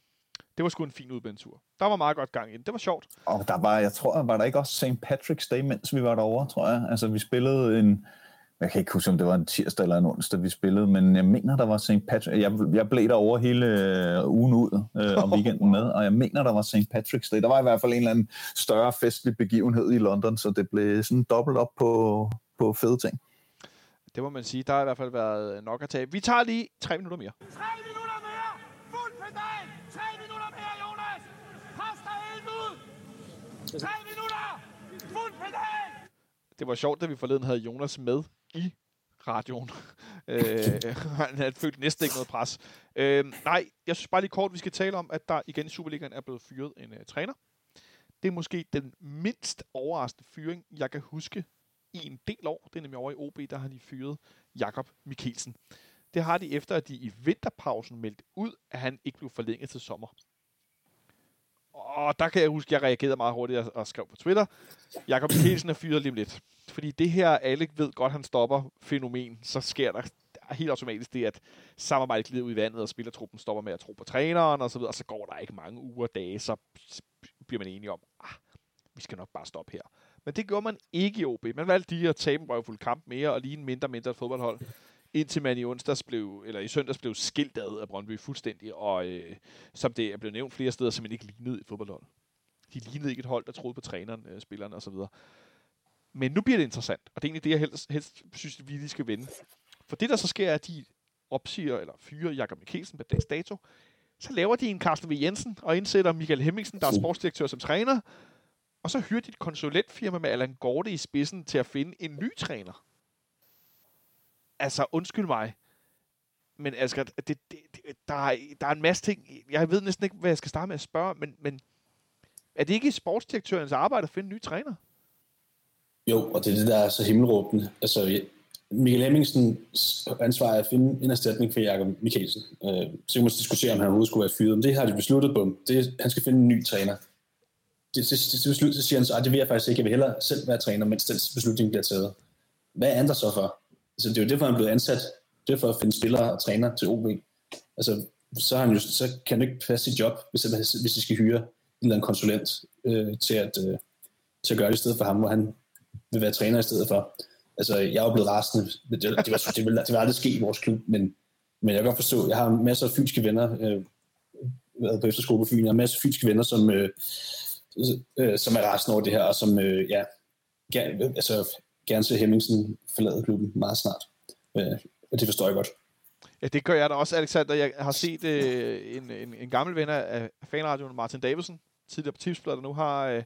det var sgu en fin udbanetur. Der var meget godt gang i den. Det var sjovt. Og der var, jeg tror, var der ikke også St. Patrick's Day, mens vi var derovre, tror jeg. Altså, vi spillede en, jeg kan ikke huske, om det var en tirsdag eller en onsdag, vi spillede, men jeg mener, der var St. Patrick. Jeg, jeg blev over hele øh, ugen ud øh, om weekenden med, og jeg mener, der var St. Patrick's Day. Der var i hvert fald en eller anden større festlig begivenhed i London, så det blev sådan dobbelt op på, på fede ting. Det må man sige. Der har i hvert fald været nok at tage. Vi tager lige tre minutter mere. Tre minutter mere! Fuld pedal! Tre minutter mere, Jonas! Pres dig helt ud! Tre minutter! Fuld pedal! Det var sjovt, at vi forleden havde Jonas med i radioen. øh, han havde følt næsten ikke noget pres. Øh, nej, jeg synes bare lige kort, vi skal tale om, at der igen i Superligaen er blevet fyret en uh, træner. Det er måske den mindst overraskende fyring, jeg kan huske i en del år. Det er nemlig over i OB, der har de fyret Jakob Mikkelsen. Det har de efter, at de i vinterpausen meldte ud, at han ikke blev forlænget til sommer. Og der kan jeg huske, at jeg reagerede meget hurtigt og skrev på Twitter, Jakob Mikkelsen er fyret lige om lidt fordi det her, alle ved godt, han stopper fænomen, så sker der helt automatisk det, at samarbejdet glider ud i vandet, og spillertruppen stopper med at tro på træneren, og så videre, og så går der ikke mange uger og dage, så bliver man enige om, ah, vi skal nok bare stoppe her. Men det gjorde man ikke i OB. Man valgte lige at tabe en røvfuld kamp mere, og lige en mindre mindre fodboldhold, indtil man i onsdags blev, eller i søndags blev skilt ad af Brøndby fuldstændig, og øh, som det er blevet nævnt flere steder, som man ikke lignede i fodboldhold. De lignede ikke et hold, der troede på træneren, øh, spillerne osv. Men nu bliver det interessant, og det er egentlig det, jeg helst, helst synes, vi lige skal vende. For det, der så sker, er, at de opsiger eller fyrer Jakob Mikkelsen på dags dato. Så laver de en Carsten V. Jensen og indsætter Michael Hemmingsen, der er sportsdirektør som træner. Og så hyrer de et konsulentfirma med Allan Gorte i spidsen til at finde en ny træner. Altså, undskyld mig. Men Asger, det, det, det, der, er, der er en masse ting. Jeg ved næsten ikke, hvad jeg skal starte med at spørge, men, men er det ikke sportsdirektørens arbejde at finde en ny træner? Jo, og det er det, der er så himmelråbende. Altså, Michael Hemmingsens ansvar er at finde en erstatning for Jakob Mikkelsen. Øh, så kan man diskutere, om han overhovedet skulle være fyret. Men det har de besluttet på. Det han skal finde en ny træner. Det, det, det, det så siger han så, at det vil jeg faktisk ikke. Jeg vil hellere selv være træner, mens den beslutning bliver taget. Hvad er der så for? Altså, det er jo derfor, han er blevet ansat. Det er for at finde spillere og træner til OB. Altså, så, han jo, så kan han ikke passe sit job, hvis, hvis de skal hyre en eller anden konsulent øh, til, at, øh, til at gøre det i stedet for ham, hvor han vil være træner i stedet for. Altså, jeg er jo blevet rasende. Det, det, var, det, ville, det ville aldrig ske i vores klub, men Men jeg kan godt forstå, jeg har masser af fynske venner, øh, været på efterskole på Fyn, jeg har masser af fynske venner, som, øh, øh, som er rasende over det her, og som øh, ja, ja, altså, gerne se Hemmingsen forlade klubben meget snart. Øh, og det forstår jeg godt. Ja, det gør jeg da også, Alexander. Jeg har set øh, en, en, en gammel ven af fanradioen, Martin Davidsen, tidligere på Tipsbladet, der nu har øh,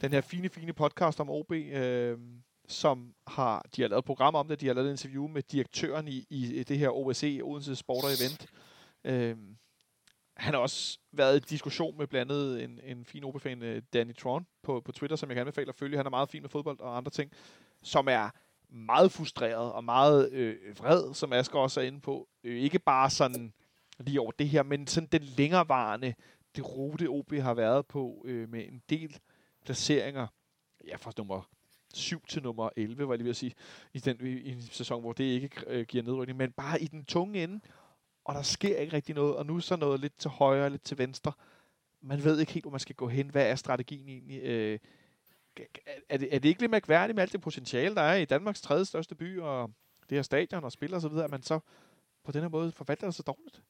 den her fine, fine podcast om OB, øh, som har, de har lavet et program om det, de har lavet et interview med direktøren i, i det her OSE, Odense Sport og Event. Øh, han har også været i diskussion med blandt andet en, en fin OB-fan, øh, Danny Tron, på, på Twitter, som jeg kan anbefale at følge. Han er meget fin med fodbold og andre ting, som er meget frustreret og meget øh, vred, som Asger også er inde på. Øh, ikke bare sådan lige over det her, men sådan den længerevarende, det rute OB har været på øh, med en del placeringer. Ja, fra nummer 7 til nummer 11, var jeg lige ved at sige, i, den, i, i en sæson, hvor det ikke øh, giver nedrykning, men bare i den tunge ende, og der sker ikke rigtig noget, og nu så noget lidt til højre, lidt til venstre. Man ved ikke helt, hvor man skal gå hen. Hvad er strategien egentlig? Øh, er, det, er det ikke lidt mærkværdigt med alt det potentiale, der er i Danmarks tredje største by, og det her stadion og spiller videre, at man så på den her måde forvalter det så dårligt?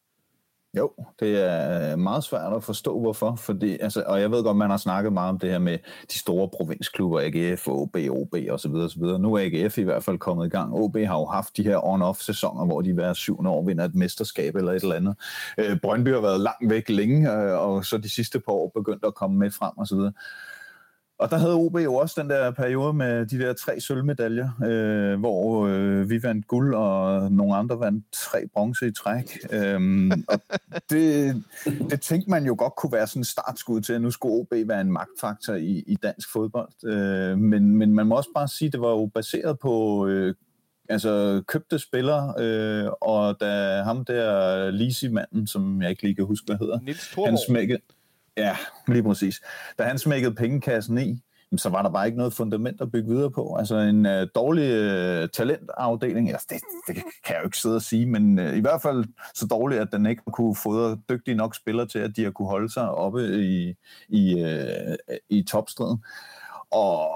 Jo, det er meget svært at forstå, hvorfor. Fordi, altså, og jeg ved godt, man har snakket meget om det her med de store provinsklubber, AGF, OB, OB osv. osv. Nu er AGF i hvert fald kommet i gang. OB har jo haft de her on-off-sæsoner, hvor de hver syvende år vinder et mesterskab eller et eller andet. Øh, Brøndby har været langt væk længe, øh, og så de sidste par år begyndt at komme med frem osv. Og der havde OB jo også den der periode med de der tre sølvmedaljer, øh, hvor øh, vi vandt guld, og nogle andre vandt tre bronze i træk. Øhm, og det, det tænkte man jo godt kunne være sådan en startskud til, at nu skulle OB være en magtfaktor i, i dansk fodbold. Øh, men, men man må også bare sige, at det var jo baseret på... Øh, altså købte spillere, øh, og da ham der Lisi-manden, som jeg ikke lige kan huske, hvad hedder, Niels han smækkede, Ja, lige præcis. Da han smækkede pengekassen i, så var der bare ikke noget fundament at bygge videre på. Altså en øh, dårlig øh, talentafdeling, altså det, det kan jeg jo ikke sidde og sige, men øh, i hvert fald så dårlig, at den ikke kunne fodre dygtige nok spillere til, at de har kunne holde sig oppe i, i, øh, i topstriden. Og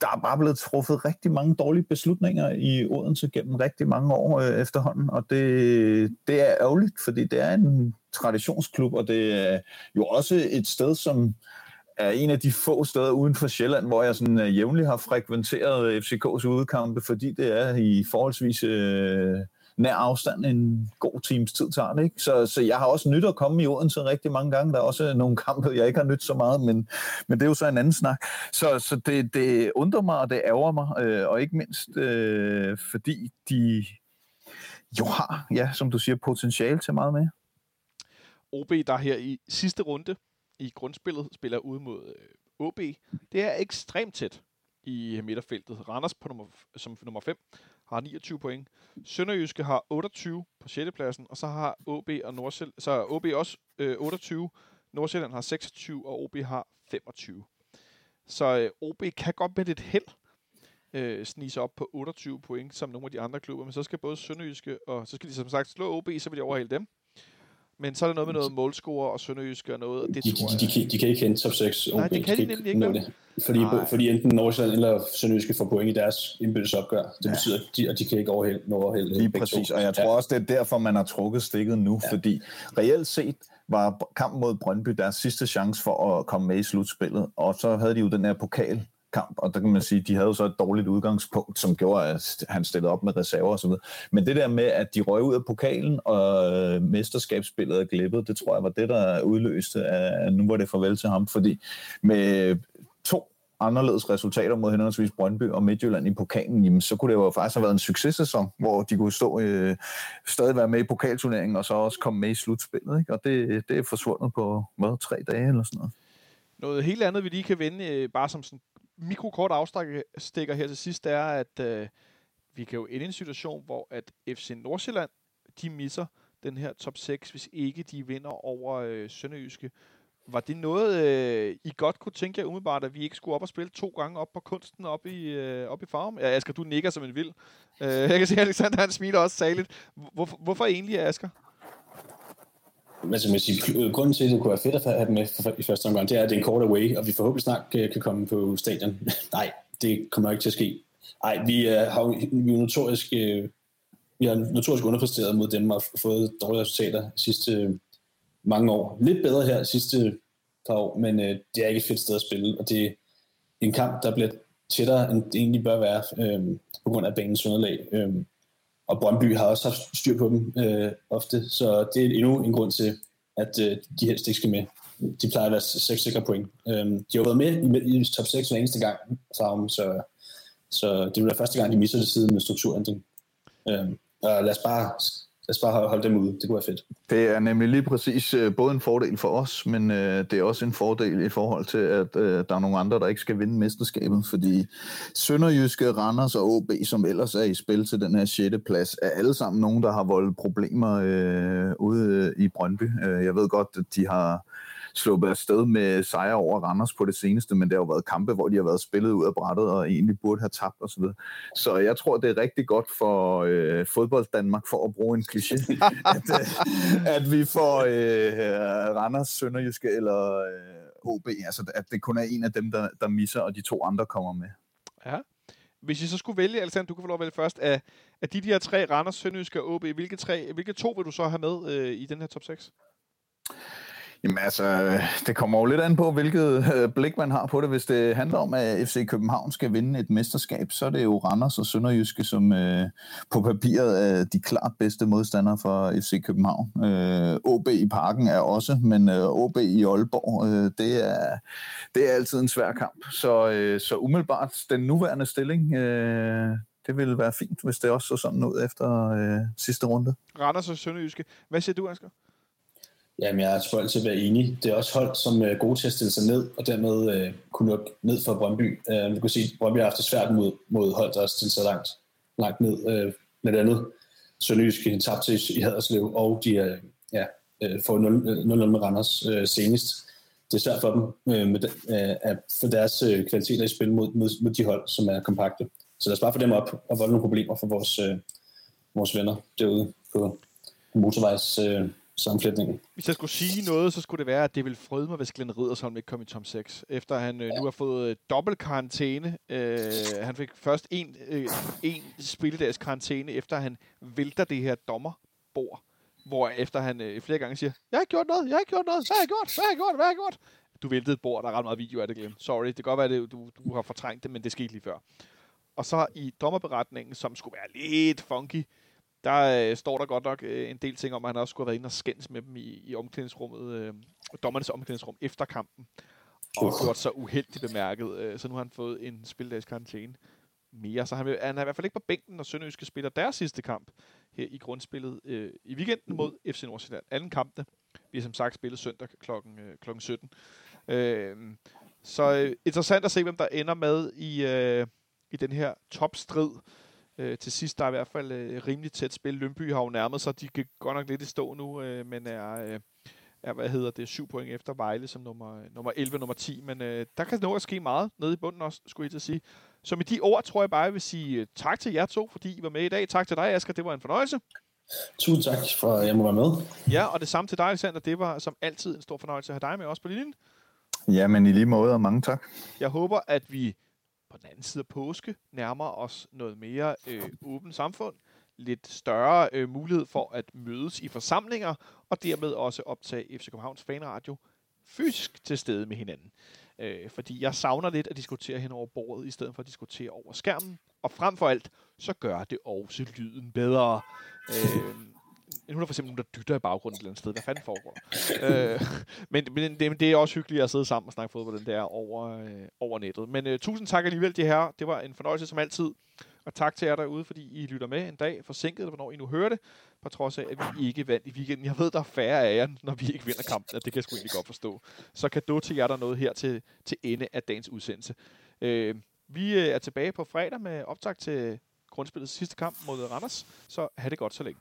der er bare blevet truffet rigtig mange dårlige beslutninger i Odense gennem rigtig mange år øh, efterhånden, og det, det er ærgerligt, fordi det er en traditionsklub, og det er jo også et sted, som er en af de få steder uden for Sjælland, hvor jeg sådan øh, jævnligt har frekventeret FCK's udkampe, fordi det er i forholdsvis øh, nær afstand en god times tid tager det. Ikke? Så, så jeg har også nyt at komme i Odense rigtig mange gange. Der er også nogle kampe, jeg ikke har nyt så meget, men, men det er jo så en anden snak. Så, så det, det undrer mig, og det ærger mig, øh, og ikke mindst øh, fordi de jo har, ja, som du siger, potentiale til meget mere. OB, der her i sidste runde i grundspillet spiller ud mod øh, OB, det er ekstremt tæt i midterfeltet. Randers på nummer, som nummer 5 har 29 point. Sønderjyske har 28 på 6. pladsen, og så har OB og Nordsjælland, så er OB også øh, 28, Nordsjælland har 26, og OB har 25. Så øh, OB kan godt med lidt held øh, snige sig op på 28 point, som nogle af de andre klubber, men så skal både Sønderjyske, og så skal de som sagt slå OB, så vil de overhale dem. Men så er der noget med noget målscore og Sønderjyske og noget, og det De, tror de, de, jeg... kan, de kan ikke hente top 6. Nej, det kan de nemlig ikke, det. Fordi, Nej. fordi enten Nordsjælland eller Sønderjyske får point i deres indbyrdes opgør. Det betyder, at de, at de kan ikke overhælde, overhælde Lige præcis, to. og jeg tror også, det er derfor, man har trukket stikket nu, ja. fordi reelt set var kampen mod Brøndby deres sidste chance for at komme med i slutspillet, og så havde de jo den her pokal kamp, og der kan man sige, de havde jo så et dårligt udgangspunkt, som gjorde, at han stillede op med reserver videre. Men det der med, at de røg ud af pokalen, og øh, mesterskabsspillet er glippet, det tror jeg var det, der udløste, at nu var det farvel til ham, fordi med to anderledes resultater mod henholdsvis Brøndby og Midtjylland i pokalen, jamen, så kunne det jo faktisk have været en successæson, hvor de kunne stå øh, stadig være med i pokalturneringen, og så også komme med i slutspillet. Ikke? Og det, det er forsvundet på, hvad, tre dage eller sådan noget. Noget helt andet, vi lige kan vende, øh, bare som sådan mikrokort afstikker her til sidst, er, at øh, vi kan jo ende i en situation, hvor at FC Nordsjælland, de misser den her top 6, hvis ikke de vinder over øh, Sønderjyske. Var det noget, øh, I godt kunne tænke jer umiddelbart, at vi ikke skulle op og spille to gange op på kunsten op i, øh, op i farm? Ja, Asger, du nikker som en vild. Øh, jeg kan se, at Alexander han smiler også saligt. Hvorfor, hvorfor egentlig, Asger? Altså, man siger, øh, grunden til, at det kunne være fedt at have dem med i første omgang, det er, at det er en kort away, og vi forhåbentlig snart kan, komme på stadion. Nej, det kommer ikke til at ske. Nej, vi, er, har, vi er notorisk, øh, vi har notorisk underpræsteret mod dem og fået dårlige resultater sidste øh, mange år. Lidt bedre her sidste par år, men øh, det er ikke et fedt sted at spille, og det er en kamp, der bliver tættere, end det egentlig bør være, øh, på grund af banens underlag. Øh, og Brøndby har også haft styr på dem øh, ofte, så det er endnu en grund til, at øh, de helst ikke skal med. De plejer at være seks sikre point. Øh, de har været med i, i top 6 hver eneste gang, Farm, så, så det vil være første gang, de misser det siden med strukturændring. Øh, og lad os bare lad os bare holde dem ude. Det kunne være fedt. Det er nemlig lige præcis øh, både en fordel for os, men øh, det er også en fordel i forhold til, at øh, der er nogle andre, der ikke skal vinde mesterskabet, fordi Sønderjyske, Randers og OB, som ellers er i spil til den her 6. plads, er alle sammen nogen, der har voldt problemer øh, ude øh, i Brøndby. Øh, jeg ved godt, at de har sluppet afsted med sejre over Randers på det seneste, men det har jo været kampe, hvor de har været spillet ud af brættet og egentlig burde have tabt osv. Så, så jeg tror, det er rigtig godt for øh, fodbold Danmark, for at bruge en kliché, at, øh, at vi får øh, Randers, Sønderjyske eller øh, OB, altså at det kun er en af dem, der, der misser, og de to andre kommer med. Ja. Hvis I så skulle vælge, Alexander, du kan få lov at vælge først, af, af de her tre, Randers, Sønderjyske og OB, hvilke, tre, hvilke to vil du så have med øh, i den her top 6? Jamen altså, øh, det kommer jo lidt an på, hvilket øh, blik man har på det. Hvis det handler om, at FC København skal vinde et mesterskab, så er det jo Randers og Sønderjyske, som øh, på papiret er de klart bedste modstandere for FC København. Øh, OB i parken er også, men øh, OB i Aalborg, øh, det, er, det er altid en svær kamp. Så, øh, så umiddelbart den nuværende stilling, øh, det ville være fint, hvis det også så sådan ud efter øh, sidste runde. Randers og Sønderjyske. Hvad siger du, Asger? Jamen, jeg er selvfølgelig til at være enig. Det er også hold, som øh, er gode til at stille sig ned, og dermed øh, kunne lukke ned for Brøndby. Øh, vi kunne se, at Brøndby har haft det svært mod, mod hold, der har stillet sig langt, langt ned. Øh, blandt andet Sønderjyske tabt til i Haderslev, og de er, ja, øh, får 0-0 øh, med Randers øh, senest. Det er svært for dem øh, med, øh, at få deres øh, kvaliteter i spil mod, mod, mod de hold, som er kompakte. Så lad os bare få dem op og volde nogle problemer for vores, øh, vores venner derude på motorvejs... Øh, sammenflætningen. Hvis jeg skulle sige noget, så skulle det være, at det ville frøde mig, hvis Glenn Riddersholm ikke kom i top 6. Efter han øh, ja. nu har fået øh, dobbelt karantæne. Øh, han fik først en, øh, en spilledags karantæne, efter han vælter det her dommerbord. Hvor efter han øh, flere gange siger, jeg har gjort noget, jeg har gjort noget, hvad har jeg gjort, hvad har jeg gjort, hvad har jeg gjort? Du væltede et bord, der er ret meget video af det, Glenn. Sorry, det kan godt være, at du, du har fortrængt det, men det skete lige før. Og så i dommerberetningen, som skulle være lidt funky, der øh, står der godt nok øh, en del ting om, at han også skulle have været inde og skændes med dem i, i omklædningsrummet, øh, dommernes omklædningsrum efter kampen. Og uh. gjort så uheldigt bemærket. Øh, så nu har han fået en spildags karantæne mere. Så han, vil, han er i hvert fald ikke på bænken, når Sønderjyske spiller deres sidste kamp her i grundspillet øh, i weekenden mod FC Nordsjælland. Anden kampene vi har som sagt spillet søndag kl. Øh, klokken 17. Øh, så øh, interessant at se, hvem der ender med i, øh, i den her topstrid. Øh, til sidst der er i hvert fald øh, rimelig tæt spil. Lønby har jo nærmet sig. De kan godt nok lidt i stå nu, øh, men er, øh, er, hvad hedder det, syv point efter Vejle som nummer, nummer 11 nummer 10. Men øh, der kan nå at ske meget nede i bunden også, skulle jeg til at sige. Så med de ord tror jeg bare, jeg vil sige øh, tak til jer to, fordi I var med i dag. Tak til dig, Asger. Det var en fornøjelse. Tusind tak for, at jeg må være med. Ja, og det samme til dig, Alexander. Det var som altid en stor fornøjelse at have dig med også på linjen. Ja, men i lige måde, og mange tak. Jeg håber, at vi på den anden side af påske nærmer os noget mere øh, åbent samfund, lidt større øh, mulighed for at mødes i forsamlinger, og dermed også optage FC Københavns Fanradio fysisk til stede med hinanden. Øh, fordi jeg savner lidt at diskutere hen over bordet, i stedet for at diskutere over skærmen. Og frem for alt, så gør det også lyden bedre. Øh, nu er der for eksempel nogen, der dytter i baggrunden et eller andet sted. Hvad fanden foregår øh, men, men det, det, er også hyggeligt at sidde sammen og snakke fodbold den der over, øh, over nettet. Men øh, tusind tak alligevel, de her. Det var en fornøjelse som altid. Og tak til jer derude, fordi I lytter med en dag forsinket, eller hvornår I nu hører det, på trods af, at vi ikke vandt i weekenden. Jeg ved, der er færre af jer, når vi ikke vinder kampen, og det kan jeg sgu egentlig godt forstå. Så kan du til jer, der noget her til, til ende af dagens udsendelse. Øh, vi øh, er tilbage på fredag med optag til grundspillets sidste kamp mod Randers, så have det godt så længe.